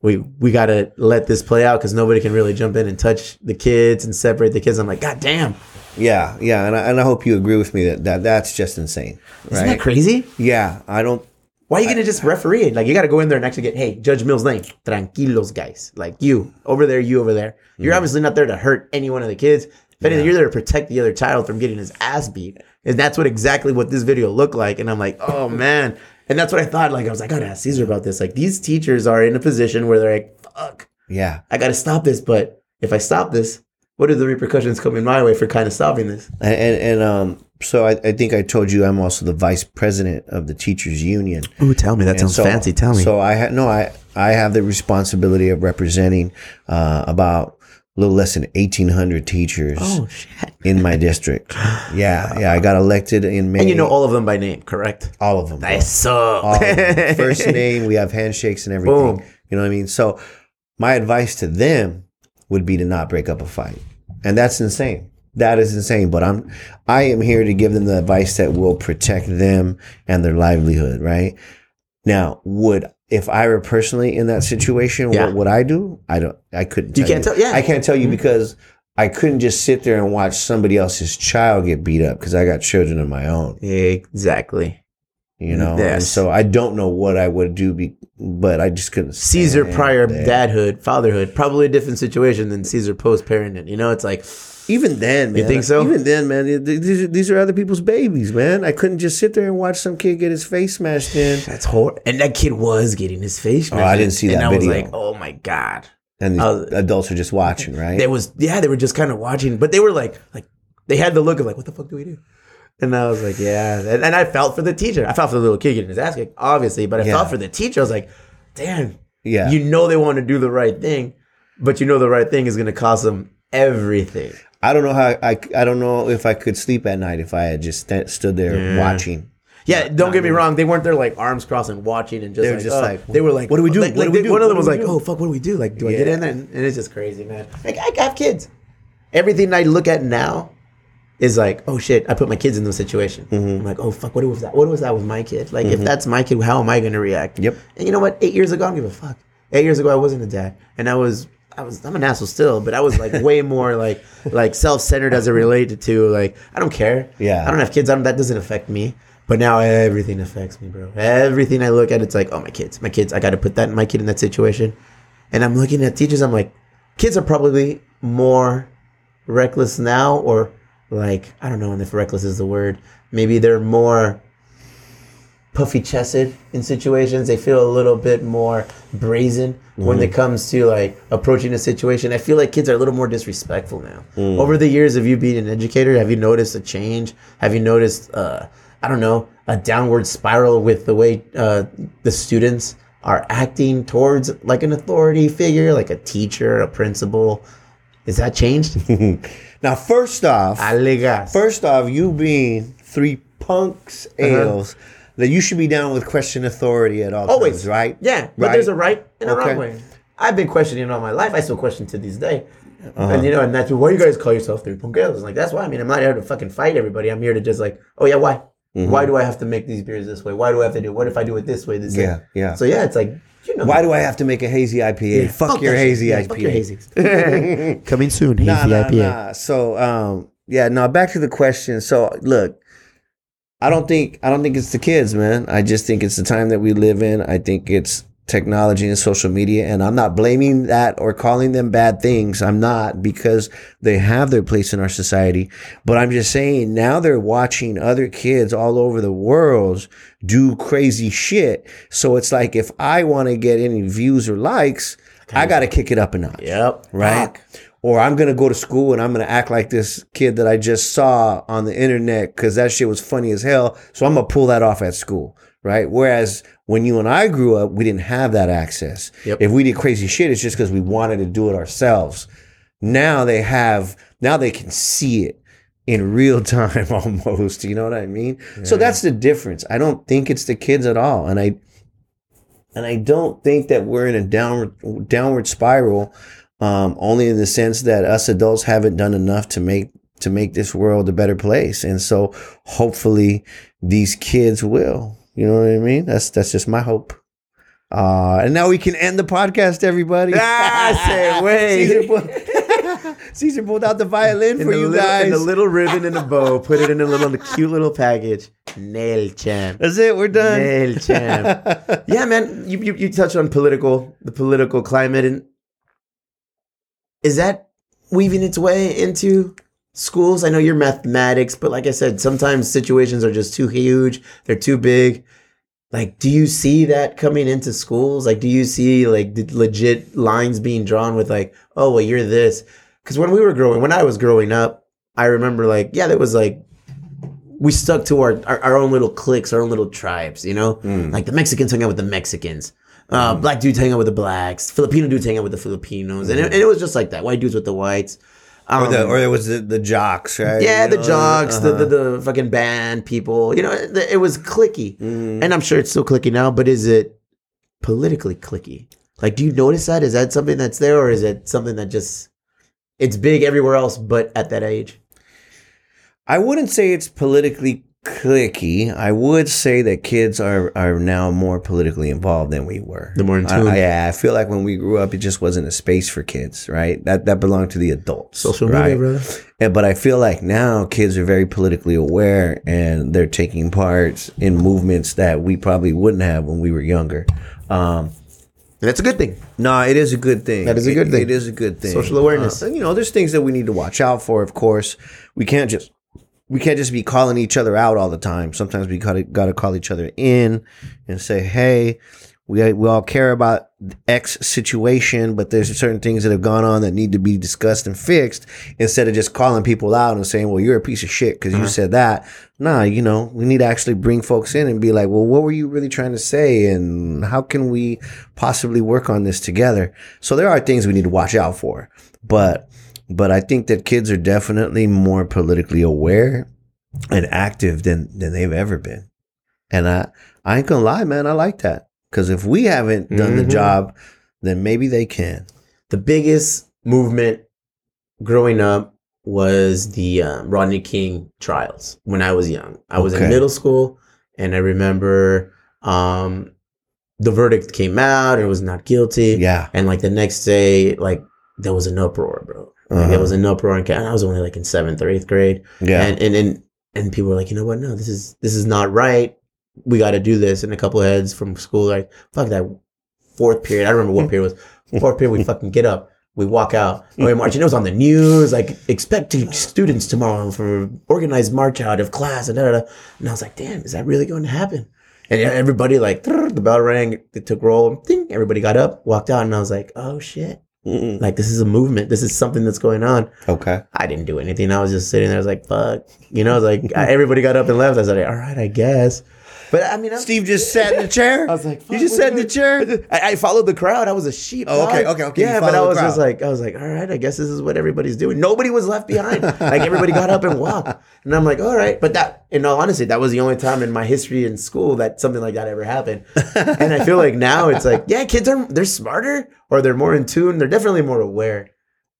we we gotta let this play out because nobody can really jump in and touch the kids and separate the kids. I'm like, god damn, Yeah, yeah, and I, and I hope you agree with me that, that that's just insane, isn't that crazy? Yeah, I don't. Why are you gonna just referee it? Like you gotta go in there and actually get, hey, Judge Mills Lane, tranquilos, guys. Like you over there, you over there. You're obviously not there to hurt any one of the kids. If anything, you're there to protect the other child from getting his ass beat. And that's what exactly what this video looked like. And I'm like, oh man. And that's what I thought. Like I was like, I gotta ask Cesar about this. Like these teachers are in a position where they're like, fuck, Yeah, I gotta stop this. But if I stop this, what are the repercussions coming my way for kind of stopping this? and and, and um, so I, I think I told you I'm also the vice president of the teachers union. Ooh, tell me. That And so- Tell me. So I had no, I I have the responsibility of representing uh, about a little less than 1,800 teachers oh shit. in my district. Yeah, yeah, I got elected in May. And you know all of them by name, correct? all of them. Nice. All. First name, we have handshakes and everything. Boom. You know what I mean? So my advice to them would be to not break up a fight. And that's insane. That is insane. But I'm I am here to give them the advice that will protect them and their livelihood, right? Now, would if I were personally in that situation, Yeah. what would I do? I don't I couldn't You tell can't tell- yeah. I can't tell you Mhm. because I couldn't just sit there and watch somebody else's child get beat up because I got children of my own Exactly. you know. And so I don't know what I would do, be, but I just couldn't. Cesar prior there. dadhood, fatherhood, probably a different situation than Cesar post parenthood. You know, it's like Even then, man. You think so? Even then, man. th- th- These are, these are other people's babies, man. I couldn't just sit there and watch some kid get his face smashed in, that's horrible. And that kid was getting his face. Smashed. Oh, I didn't see and that I was like, oh my god. and the Uh, adults are just watching, right? There was yeah, they were just kind of watching, but they were like like they had the look of like, what the fuck do we do? And I was like, yeah. And, and I felt for the teacher. I felt for the little kid getting his ass kicked, obviously, but I Yeah. felt for the teacher. I was like, damn, yeah. you know they want to do the right thing, but you know the right thing is going to cost them everything. I don't know how I, I don't know if I could sleep at night if I had just st- stood there Yeah. watching. Yeah, don't get me wrong. They weren't there like arms crossed and watching and just They were like, just oh. like, they were like, what do we do? Like, What do we do? One of them was like, oh fuck, what do we do? Like, do I get in there? And, and it's just crazy, man. Like I have kids. Everything I look at now is like, oh shit, I put my kids in this situation. Mm-hmm. I'm like, oh fuck, what was that? What was that with my kid? Like, if that's my kid, how am I going to react? Yep. And you know what? Eight years ago, I don't give a fuck. Eight years ago, I wasn't a dad, and I was, I was, I'm an asshole still, but I was like way more like, like self-centered as it related to like, I don't care. Yeah. I don't have kids. I don't, that doesn't affect me. But now everything affects me, bro. Everything I look at, it's like, oh, my kids, my kids. I got to put that my kid in that situation. And I'm looking at teachers. I'm like, kids are probably more reckless now, or like, I don't know if reckless is the word. Maybe they're more puffy chested in situations. They feel a little bit more brazen when it comes to like approaching a situation. I feel like kids are a little more disrespectful now. Over the years of you being an educator, have you noticed a change? Have you noticed, uh, I don't know, a downward spiral with the way uh, the students are acting towards like an authority figure, like a teacher, a principal? Is that changed? now, first off, Alegas. First off, you being three punks Uh-huh. Ales, that you should be down with question authority at all Always, times, right? Yeah, but Right? there's a right and a Okay. wrong way. I've been questioning all my life. I still question to this day. Uh-huh. And you know, and that's why you guys call yourself three punk girls. Like that's why. I mean, I'm not here to fucking fight everybody. I'm here to just like, oh yeah, why? Mm-hmm. Why do I have to make these beers this way? Why do I have to do? What if I do it this way? This Yeah, way? yeah. So yeah, it's like you know, Why do I have to make a hazy IPA? Yeah, fuck, your hazy Yeah, IPA. Fuck your hazies. Coming soon, hazy Nah, nah, IPA. nah. So, um, yeah, now back to the question. So, look, I don't think I don't think it's the kids, man. I just think it's the time that we live in. I think it's technology and social media and I'm not blaming that or calling them bad things. I'm not because they have their place in our society, but I'm just saying now they're watching other kids all over the world do crazy shit. So it's like if I want to get any views or likes, I got to kick it up a notch. Yep. Right? Or I'm going to go to school and I'm going to act like this kid that I just saw on the internet because that shit was funny as hell. So I'm going to pull that off at school. Right. Whereas when you and I grew up, we didn't have that access. Yep. If we did crazy shit, it's just because we wanted to do it ourselves. Now they have, now they can see it in real time almost. You know what I mean? So that's the difference. I don't think it's the kids at all. And I, and I don't think that we're in a downward downward spiral, um, only in the sense that us adults haven't done enough to make to make this world a better place. And so hopefully these kids will. You know what I mean? That's that's just my hope. Uh, and now we can end the podcast, everybody. Ah, say, wait. Cesar, pulled, Cesar pulled out the violin In for the you little, guys. in a little ribbon and a bow. Put it in a little, a cute little package. Nail champ. That's it. We're done. Nail champ. yeah, man. You, you you touch on political, the political climate, and is that weaving its way into schools? I know you're mathematics, but like I said, sometimes situations are just too huge. They're too big. Like, do you see that coming into schools? Like, do you see like the legit lines being drawn with like, oh, well, you're this? Because when we were growing, when I was growing up, I remember like, yeah, there was like we stuck to our, our, our own little cliques, our own little tribes, you know? Mm. Like the Mexicans hung out with the Mexicans. Uh, Black dudes hang out with the blacks. Filipino dudes hang out with the Filipinos. And, it, and it was just like that. White dudes with the whites. Um, Or, the, or there was the, the jocks, right? yeah, You the know, jocks, the, uh-huh. the, the fucking band people. You know, it, it was clicky. Mm. And I'm sure it's still clicky now, but is it politically clicky? Like, do you notice that? Is that something that's there or is it something that just, it's big everywhere else but at that age? I wouldn't say it's politically clicky. I would say that kids are are now more politically involved than we were. They're more in I- tune. I- yeah, I feel like when we grew up, it just wasn't a space for kids, right? That that belonged to the adults. Social right? media, brother. And, but I feel like now kids are very politically aware and they're taking part in movements that we probably wouldn't have when we were younger. Um, that's a good thing. no, it is a good thing. That is a It- good thing. It is a good thing. Social awareness. Uh, and, you know, there's things that we need to watch out for. Of course, we can't just we can't just be calling each other out all the time. Sometimes we gotta gotta call each other in and say, "Hey, we we all care about X situation, but there's certain things that have gone on that need to be discussed and fixed." Instead of just calling people out and saying, "Well, you're a piece of shit because you uh-huh. said that." Nah, you know, we need to actually bring folks in and be like, "Well, what were you really trying to say, and how can we possibly work on this together?" So there are things we need to watch out for, but but I think that kids are definitely more politically aware and active than than they've ever been. And I I ain't gonna lie, man, I like that because if we haven't done the Mhm. job, then maybe they can. the biggest movement growing up was the um, Rodney King trials when I was young. I was Okay. in middle school, and I remember um, the verdict came out. It was not guilty. Yeah, And like the next day, like there was an uproar, bro. Like, Uh-huh. There was an uproar, and I was only like in seventh or eighth grade. yeah, And and and and people were like, you know what? No, this is this is not right. We got to do this. And a couple of heads from school like, fuck that fourth period. I don't remember what period it was. Fourth period, we fucking get up. We walk out. We march. And it was on the news. Like, expect students tomorrow for organized march out of class. And, da, da, da. and I was like, damn, is that really going to happen? And everybody like the bell rang. They took roll. Ding, everybody got up, walked out, and I was like, oh shit! Mm-mm. Like this is a movement. This is something that's going on. okay. I didn't do anything. I was just sitting there. I was like, fuck. You know, I was like, everybody got up and left. I was like, all right, I guess. But I mean, I, Steve just sat in the chair. I was like, you just sat in the chair. I, I followed the crowd. I was a sheep. Oh, okay, okay, okay. Yeah, but I was just like, I was like, all right, I guess this is what everybody's doing. Nobody was left behind. like everybody got up and walked. And I'm like, all right. But that, in all honesty, that was the only time in my history in school that something like that ever happened. and I feel like now it's like, yeah, kids are they're smarter or they're more in tune. They're definitely more aware.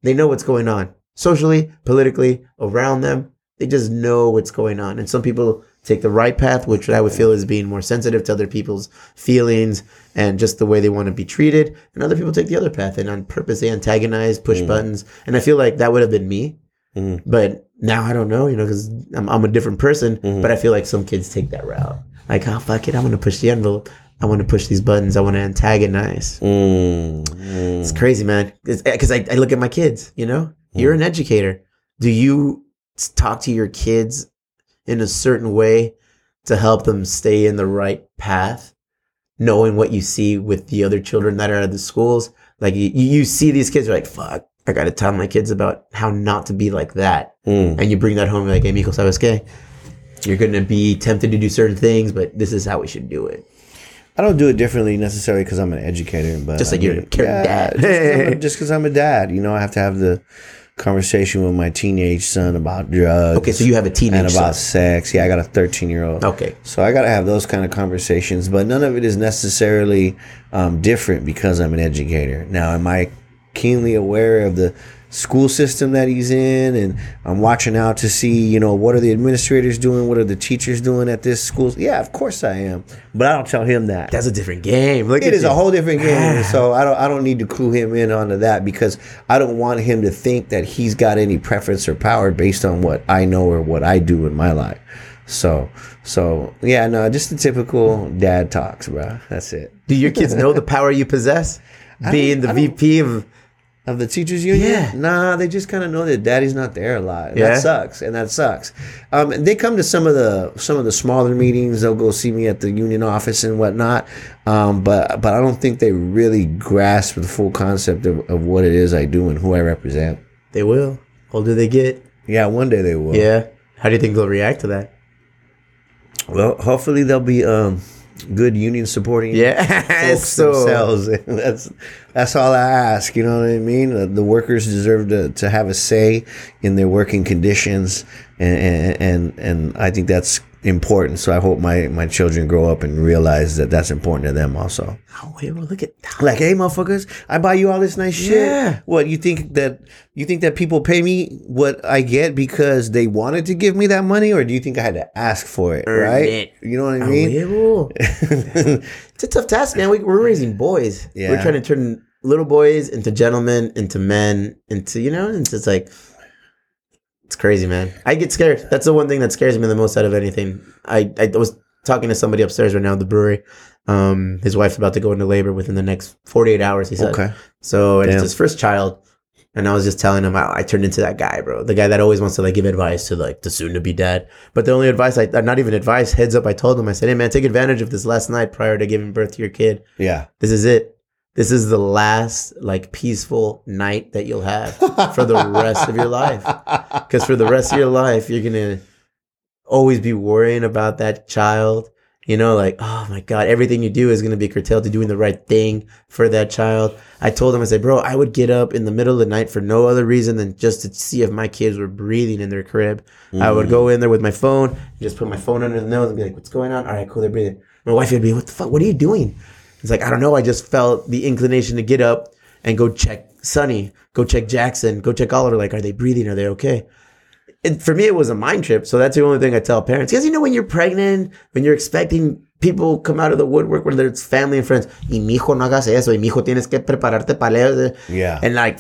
They know what's going on socially, politically, around them. They just know what's going on. And some people take the right path, which I would feel is being more sensitive to other people's feelings and just the way they want to be treated. And other people take the other path and on purpose they antagonize, push Mm. buttons. And I feel like that would have been me. Mm. But now I don't know, you know, because I'm, I'm a different person. Mhm. But I feel like some kids take that route. Like, oh fuck it, I'm gonna push the envelope. I want to push these buttons. I want to antagonize. Mm, mm. It's crazy, man. Because I, I look at my kids. You know, you're an educator. Do you talk to your kids in a certain way to help them stay in the right path, knowing what you see with the other children that are at the schools? Like you, you see these kids, you're like, fuck. I got to tell my kids about how not to be like that. Mm. And you bring that home, like, hey, mijo, sabes qué? You're going to be tempted to do certain things, but this is how we should do it. I don't do it differently necessarily because I'm an educator, but Just like I you're a caring dad. just 'cause I'm Just because I'm a dad, you know, I have to have the conversation with my teenage son about drugs. Okay, so you have a and teenage about son. sex. Yeah, I got a 13 year old. Okay. So I got to have those kind of conversations, but none of it is necessarily um, different because I'm an educator. Now, am I keenly aware of the school system that he's in, and I'm watching out to see, you know, what are the administrators doing, what are the teachers doing at this school? Yeah, of course I am, but I don't tell him that. That's a different game. Look It is a whole different game. Ah. So I don't I don't need to clue him in onto that because I don't want him to think that he's got any preference or power based on what I know or what I do in my life. So so yeah, no, just the typical dad talks, bro. That's it. Do your kids know the power you possess? Being the VP of Of the teachers union? Yeah. Nah, they just kind of know that daddy's not there a lot. Yeah? That sucks. And that sucks. Um, and they come to some of the some of the smaller meetings. They'll go see me at the union office and whatnot. Um, but but I don't think they really grasp the full concept of, of what it is I do and who I represent. they will. Older they get. Yeah, one day they will. Yeah. How do you think they'll react to that? Well, hopefully they'll be um, good union supporting Yeah. folks so themselves. that's that's all I ask. You know what I mean? Uh, the workers deserve to, to have a say in their working conditions, and and and, and I think that's important. So I hope my my children grow up and realize that that's important to them also. oh, wait, well, look at that. Like, hey, motherfuckers, I buy you all this nice shit. Yeah. What you think that you think that people pay me what I get because they wanted to give me that money, or do you think I had to ask for it? Earn right? it. You know what I Oh, mean? yeah, well. It's a tough task, man. We, we're raising boys. Yeah. We're trying to turn little boys into gentlemen, into men, into you know. And it's like it's crazy, man. I get scared. That's the one thing that scares me the most out of anything. I I was talking to somebody upstairs right now at the brewery. Um, his wife's about to go into labor within the next forty eight hours. He said. Okay. So and it's his first child. And I was just telling him I, I turned into that guy, bro. The guy that always wants to like give advice to like the soon to be dad. But the only advice I not even advice, heads up, I told him, I said, Hey man, take advantage of this last night prior to giving birth to your kid. Yeah. This is it. This is the last like peaceful night that you'll have for the rest of your life. Because for the rest of your life, you're gonna always be worrying about that child. You know, like, oh my God, everything you do is gonna be curtailed to doing the right thing for that child. I told him, I said, bro, I would get up in the middle of the night for no other reason than just to see if my kids were breathing in their crib. I would go in there with my phone, just put my phone under the nose and be like, what's going on? All right, cool, they're breathing. My wife would be, what the fuck? What are you doing? It's like, I don't know. I just felt the inclination to get up and go check Sonny, go check Jackson, go check Oliver. Like, are they breathing? Are they okay? And for me, it was a mind trip. So that's the only thing I tell parents. Because you know, when you're pregnant, when you're expecting people come out of the woodwork, whether it's family and friends, y mijo no hagas eso, y mijo tienes que prepararte para. Yeah. And like,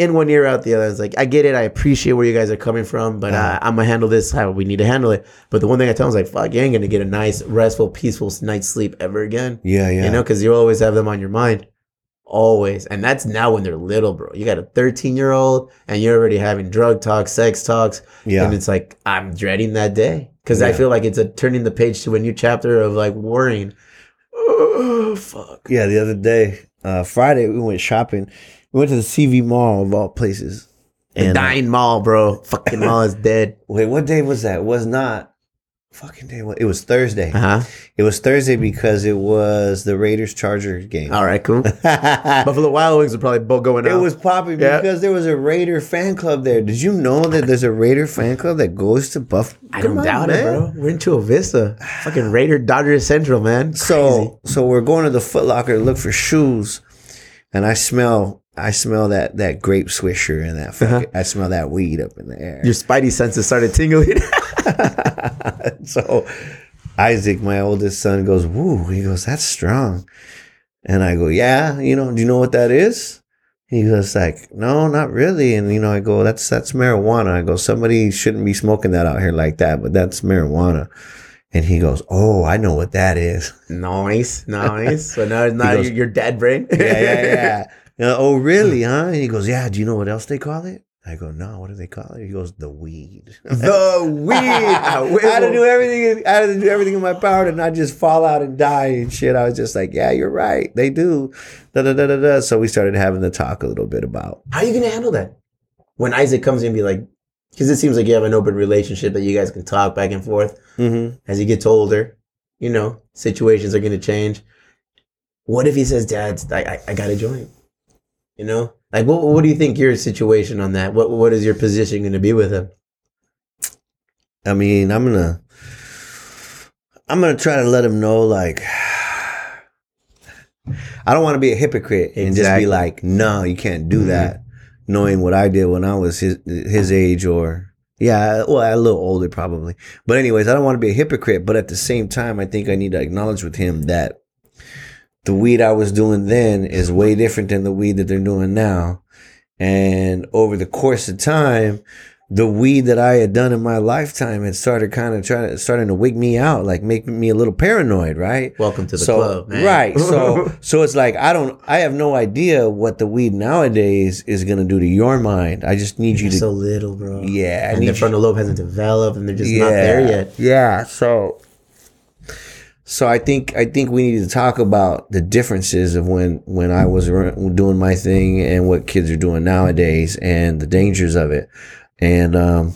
in one ear out the other. It's like I get it. I appreciate where you guys are coming from, but uh, I'm gonna handle this how we need to handle it. But the one thing I tell them is like, fuck, you ain't gonna get a nice, restful, peaceful night's sleep ever again. yeah, yeah. You know, because you always have them on your mind. Always. And that's now when they're little, bro. You got a 13 year old and you're already having drug talks, sex talks. Yeah. And it's like, I'm dreading that day. Because I feel like it's a turning the page to a new chapter of like worrying. Oh, fuck. Yeah, the other day, uh, Friday, we went shopping. We went to the CV Mall of all places. The And, uh, dying mall, bro. Fucking mall is dead. wait, what day was that? It was not fucking day. It was Thursday. Uh huh. It was Thursday because it was the Raiders Chargers game. All right, cool. Buffalo Wild Wings are probably both going out. It was popping Yeah. because there was a Raider fan club there. Did you know that there's a Raider fan club that goes to Buff? I Come don't on, doubt it, bro. We're into a Vista. Fucking Raider Dodger Central, man. Crazy. So so we're going to the Foot Locker to look for shoes, and I smell I smell that that grape swisher and that fucking, uh-huh. I smell that weed up in the air. your spidey senses started tingling. so Isaac, my oldest son, goes, "Woo!" He goes, "That's strong," and I go, "Yeah, you know, do you know what that is?" He goes like, no, not really. And you know, I go, that's that's marijuana. I go, somebody shouldn't be smoking that out here like that, but that's marijuana. And he goes, oh, I know what that is. Nice, nice. so now not goes- your, your dad brain. yeah, yeah, yeah. Uh, oh, really? Huh? And he goes, yeah. Do you know what else they call it? I go, no. What do they call it? He goes, the weed. the weed. I had to do everything. I had to do everything in my power to not just fall out and die and shit. I was just like, yeah, you're right. They do. Da da da da da. So we started having the talk a little bit about. How are you gonna handle that when Isaac comes in and be like? Because it seems like you have an open relationship that you guys can talk back and forth. Mm-hmm. as he gets older, you know, situations are going to change. What if he says, "Dad, I, I, I got to join"? You know, like what what do you think your situation on that? What what is your position going to be with him? I mean, I'm gonna, I'm gonna try to let him know, like, I don't want to be a hypocrite and just be like, no, you can't do Mhm. that, knowing what I did when I was his his age or. Yeah, well, a little older probably. But anyways, I don't want to be a hypocrite, but at the same time, I think I need to acknowledge with him that the weed I was doing then is way different than the weed that they're doing now. And over the course of time, the weed that I had done in my lifetime had started kind of trying to starting to wig me out, like making me a little paranoid, right? Welcome to the so club, man. right, so so it's like I don't, I have no idea what the weed nowadays is gonna do to your mind. I just need you to, so little, bro. yeah, I and the frontal lobe hasn't developed, and they're just not there yet. Yeah. So so I think I think we need to talk about the differences of when when I was doing my thing and what kids are doing nowadays and the dangers of it. And um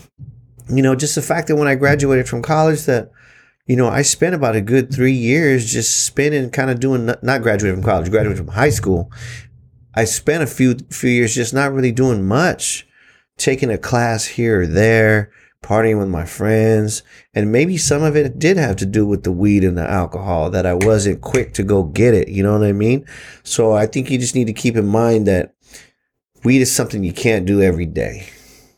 you know, just the fact that when I graduated from college that you know, I spent about a good 3 years just spending kind of doing not- graduating from college, graduating from high school. I spent a few few years just not really doing much, taking a class here or there, partying with my friends, and maybe some of it did have to do with the weed and the alcohol that I wasn't quick to go get it. You know what I mean? So I think you just need to keep in mind that weed is something you can't do every day.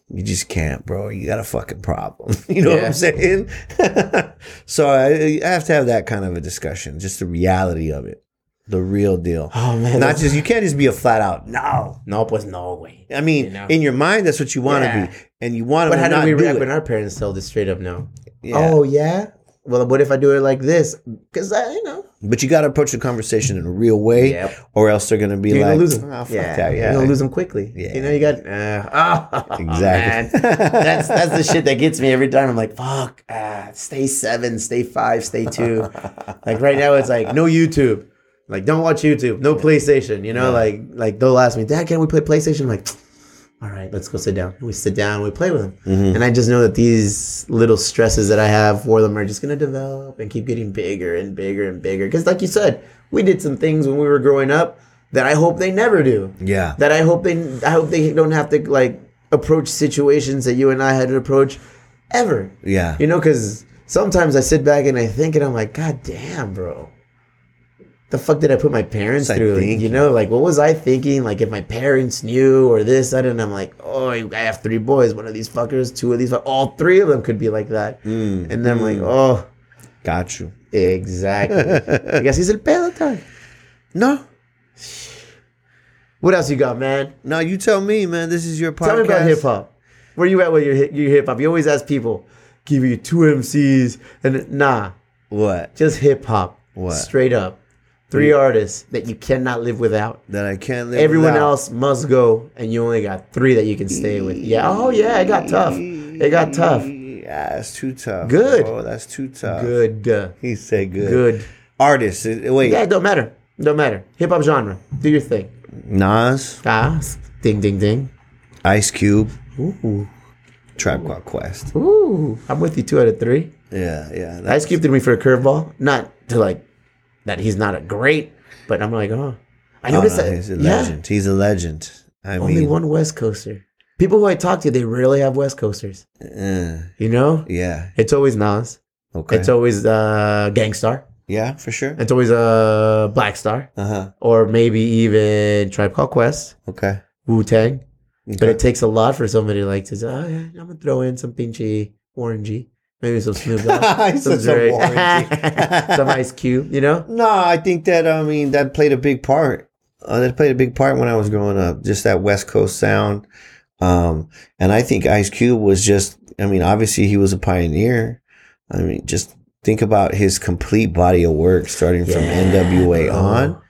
You just can't, bro. You got a fucking problem. You know what I'm saying? so I, I have to have that kind of a discussion, just the reality of it, the real deal. Oh man, Not just you can't just be a flat out no. no, pues no way. I mean, You know? in your mind, that's what you want to Yeah. be, and you want But to how not do we react it. when our parents tell this straight up no? Yeah. Oh yeah. Well, what if I do it like this? Because I, you know, But you got to approach the conversation in a real way, Yep. or else they're gonna be you're like, gonna lose them. "Ah, fuck yeah, that, yeah, you're gonna lose them quickly. Yeah. you know, you got uh, oh, Exactly. man. that's that's the shit that gets me every time. I'm like, fuck, ah, stay seven, stay five, stay two. like right now, it's like no YouTube. Like don't watch YouTube, no PlayStation. You know, Yeah. like like they'll ask me, Dad, can we play PlayStation? I'm like, all right, let's go sit down. We sit down, we play with them, Mhm. and I just know that these little stresses that I have for them are just gonna develop and keep getting bigger and bigger and bigger. Because, like you said, we did some things when we were growing up that I hope they never do. yeah, That I hope they, I hope they don't have to like approach situations that you and I had to approach ever. yeah, You know, because sometimes I sit back and I think, and I'm like, God damn, bro. The fuck did I put my parents I through? You know, like what was I thinking? Like if my parents knew or this, that, and I'm like, oh, I have three boys. One of these fuckers, two of these, all three of them could be like that. Mm, And then I'm like, mm, oh, got you. exactly. I guess he's el pedo time. No, What else you got, man? no, you tell me, man. This is your podcast. Tell me about hip hop. Where you at with your your hip hop? You always ask people, give you two MCs, and nah, What just hip hop. What? Straight up, three artists that you cannot live without. that I can't live. Without everyone without. else must go, and you only got three that you can stay with. Yeah. Oh yeah, it got tough. It got tough. Yeah, it's too tough. Good. Oh, that's too tough. Good. He said good. Good. Artists. Wait, Yeah, it don't matter. Don't matter. Hip hop genre. Do your thing. Nas, Nas. ding ding ding. Ice Cube, Ooh. Tribe Called Quest. Ooh. I'm with you two out of three. Yeah, yeah. Ice Cube threw me for a curveball. Not to like that he's not a great, but I'm like, oh. I Oh, noticed no, that. he's a yeah, legend. He's a legend. I only mean, one West Coaster. People who I talk to, they rarely have West Coasters. uh, You know, yeah. it's always Nas. Okay. It's always uh, Gang Starr. yeah, for sure. It's always uh, Black Star, Uh huh. or maybe even Tribe Called Quest, Okay. Wu Tang. But it takes a lot for somebody like to say, oh, yeah, I'm gonna throw in some pinchy orangey, maybe some Snoop Dogg, some said some Dre, orangey. some Ice Cube. You know, No, I think that I mean that played a big part uh, that played a big part when I was growing up. Just that West Coast sound, um, and I think Ice Cube was just. I mean, obviously he was a pioneer. I mean, just think about his complete body of work, starting from NWA on,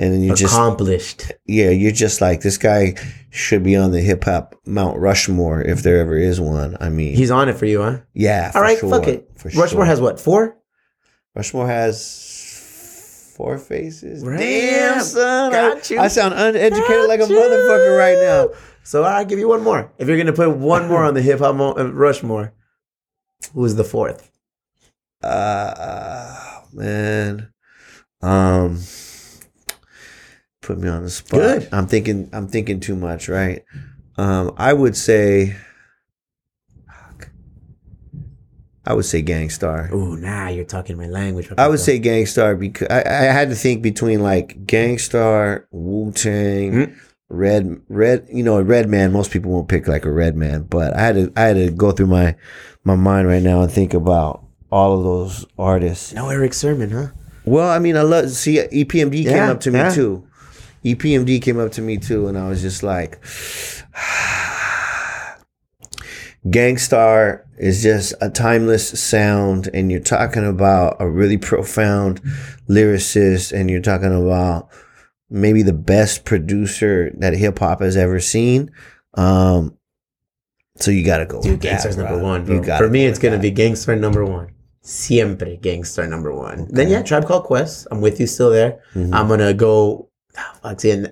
and then you just accomplished. yeah, you're just like this guy should be on the hip hop Mount Rushmore if there ever is one. I mean, He's on it for you, huh? yeah. All right, for fuck sure, it. Rushmore sure. has what four? Rushmore has four faces. Damn, Damn, son. got I, you. I sound uneducated Got like a you. motherfucker right now. So I'll give you one more. If you're gonna put one more on the hip hop mo- uh, Rushmore, who's the fourth? Uh, man. Um, put me on the spot. Good. I'm thinking. I'm thinking too much. Right. Um, I would say. fuck. I would say Gang Starr. Ooh, nah, you're talking my language. I would say Gang Starr because I, I had to think between like Gang Starr, Wu Tang, Mhm. Red Red. You know, a Redman. Most people won't pick like a Redman, but I had to I had to go through my my mind right now and think about all of those artists. no Erick Sermon, huh? Well, I mean, I love see EPMD came up to me yeah. too. EPMD came up to me too, and I was just like, Gang Starr is just a timeless sound, and you're talking about a really profound lyricist, and you're talking about maybe the best producer that hip hop has ever seen. Um, so you got to go. Dude, with that, Gang Starr's number bro. one, bro. You gotta For me, go it's gonna that. be Gang Starr number one. Siempre Gang Starr number one. Then yeah, Tribe Called Quest. I'm with you still there. Mhm. I'm gonna go. Fuck, see,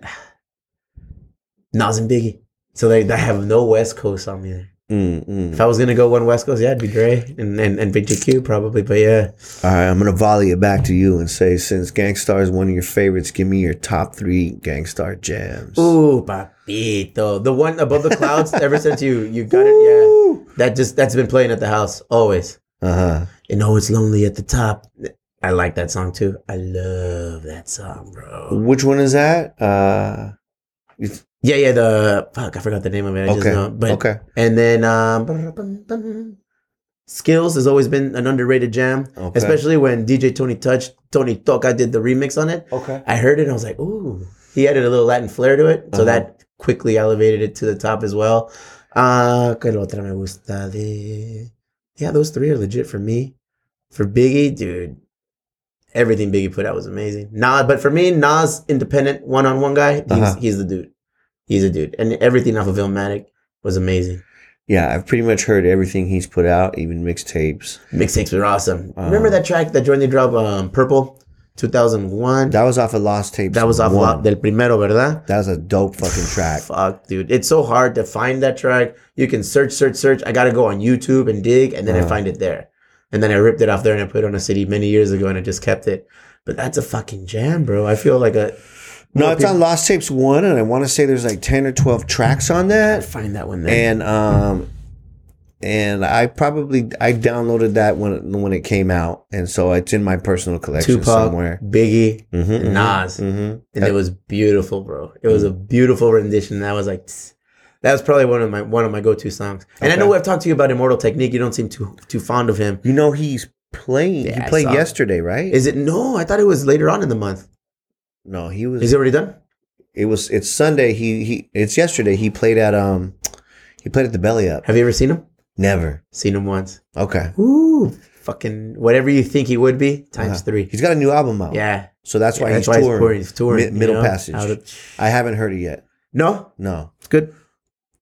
Nas and Biggie. So they, they have no West Coast on me. there. Mm, mm. If I was gonna go one West Coast, yeah, it'd be Dre and and, and Big GQ probably. But yeah, All right, I'm gonna volley it back to you and say, since Gang Starr is one of your favorites, give me your top three Gang Starr jams. ooh, papito, the one above the clouds. ever since you you got it, yeah, that just that's been playing at the house always. Uh huh. And oh, it's lonely at the top. I like that song too. I love that song, bro. Which one is that? Uh, Yeah, yeah. The fuck, I forgot the name of it. I just okay. know. But okay. and then um, Skills has always been an underrated jam, Okay. especially when DJ Tony Touch Tony Toca did the remix on it. Okay. I heard it and I was like, ooh. He added a little Latin flair to it, so Uh-huh. that quickly elevated it to the top as well. Uh, otra me gusta de? Yeah, those three are legit for me. For Biggie, dude, everything Biggie put out was amazing. Nas, but for me, Nas, independent one-on-one guy, he's, Uh-huh. he's the dude. He's a dude, and everything off of Illmatic was amazing. Yeah, I've pretty much heard everything he's put out, even mixtapes. Mixtapes were awesome. Uh-huh. Remember that track that joined the drop, um, Purple, 2001? That was off of Lost Tapes. That was off one. Del Primero, ¿verdad? That was a dope fucking track. Fuck, dude. It's so hard to find that track. You can search, search, search. I got to go on YouTube and dig, and then I Uh-huh. find it there. And then I ripped it off there and I put it on a CD many years ago and I just kept it. But that's a fucking jam, bro. I feel like a. No, it's on Lost Tapes one, and I want to say there's like ten or twelve tracks on that. find that one there. and um and I probably I downloaded that when when it came out, and so it's in my personal collection Tupac, somewhere. Biggie, Mm-hmm, and Nas. hmm and it was beautiful, bro. It was a Mm. beautiful rendition. That was like, tss. That was probably one of my one of my go to songs. And I know I've talked to you about Immortal Technique. You don't seem too too fond of him. You know he's playing. Yeah, he played yesterday, right? Is it no? I thought it was later on in the month. no, he was. Is it already done? it was. It's Sunday. He he. It's yesterday. He played at um. He played at the Belly Up. Have you ever seen him? Never. Seen him once. Okay. Ooh, fucking whatever you think he would be times Uh-huh. three. He's got a new album out. Yeah, So that's why Yeah, he's touring. touring. He's touring. Mi- you Middle know, Passage. of- I haven't heard it yet. no, No. it's good.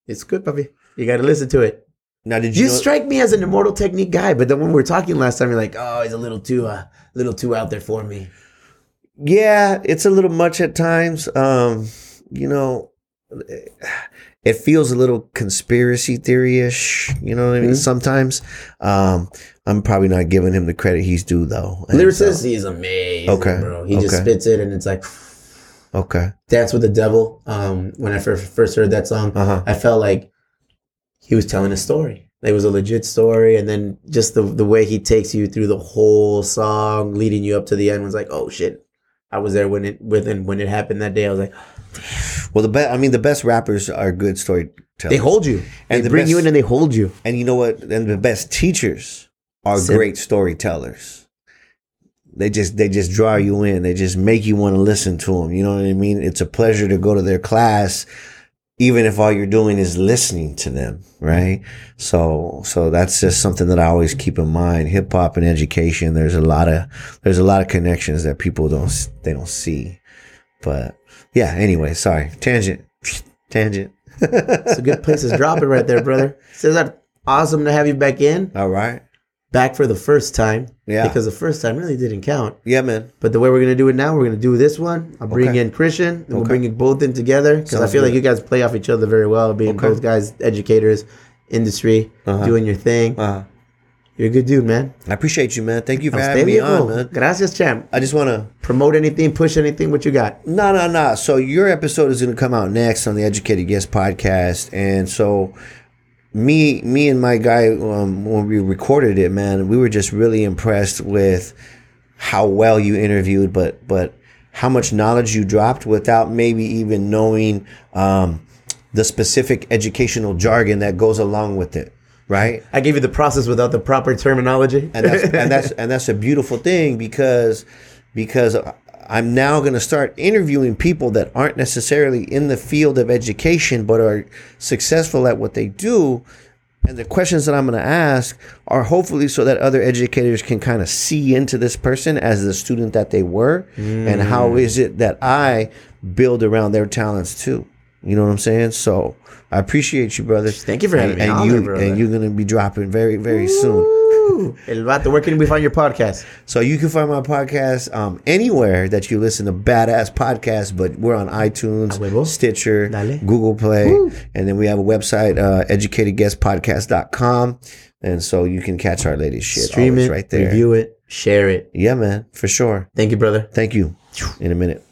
It's good, puppy. You got to listen to it. Now, did you? You know- strike me as an immortal technique guy, but then when we were talking last time, you're like, oh, he's a little too, uh, little too out there for me. yeah, it's a little much at times. Um, you know, it feels a little conspiracy theory ish. You know what I mean? Mhm. Sometimes, um, I'm probably not giving him the credit he's due though. Lyricist, so- he's amazing, Okay, bro. He just spits it, and it's like okay. "Dance with the Devil." Um, when I first first heard that song, Uh huh. I felt like he was telling a story. It was a legit story, and then just the the way he takes you through the whole song, leading you up to the end, was like, oh shit, I was there when it when when it happened that day. I was like, Well, the best. I mean, the best rappers are good storytellers. they hold you, And they the bring you in, and they hold you. And you know what? And the best teachers are Sim- great storytellers. They just they just draw you in. They just make you want to listen to them. You know what I mean? It's a pleasure to go to their class, even if all you're doing is listening to them, right? So so that's just something that I always keep in mind. Hip hop and education. There's a lot of there's a lot of connections that people don't they don't see. But yeah. Anyway, sorry. Tangent. Tangent. It's a good place to drop it right there, brother. Cesar, awesome to have you back in, All right. Back for the first time. Yeah. Because the first time really didn't count. Yeah, man. But the way we're gonna do it now, we're gonna do this one. I'll bring Okay. in Christian, and we'll bring you both in together because I feel like you guys play off each other very well. Being Okay. both guys, educators, industry, Uh-huh. doing your thing. Uh, You're a good dude, man. I appreciate you, man. Thank you for Hasta having me on, man. Gracias, champ. I just want to Promote anything, push anything. What you got? No, no, no. So your episode is going to come out next on the Educated Guest podcast, and so me, me and my guy, um, when we recorded it, man, we were just really impressed with how well you interviewed, but but how much knowledge you dropped without maybe even knowing um, the specific educational jargon that goes along with it, right? I gave you the process without the proper terminology. and that's and that's and that's a beautiful thing because because I'm now going to start interviewing people that aren't necessarily in the field of education but are successful at what they do. And the questions that I'm going to ask are hopefully so that other educators can kind of see into this person as the student that they were. And how mm. is it that I build around their talents too? You know what I'm saying? So I appreciate you brother. Thank you for having and, me and on you there, brother. and you're going to be dropping very very soon El Vato, where can we find your podcast? so you can find my podcast um, anywhere that you listen to badass podcasts, but we're on iTunes, Stitcher, Dale. Google Play, and then we have a website, uh, educatedguestpodcast.com. And so you can catch our latest shit Stream it, right there. review it, share it. Yeah, man, for sure. Thank you, brother. Thank you. In a minute.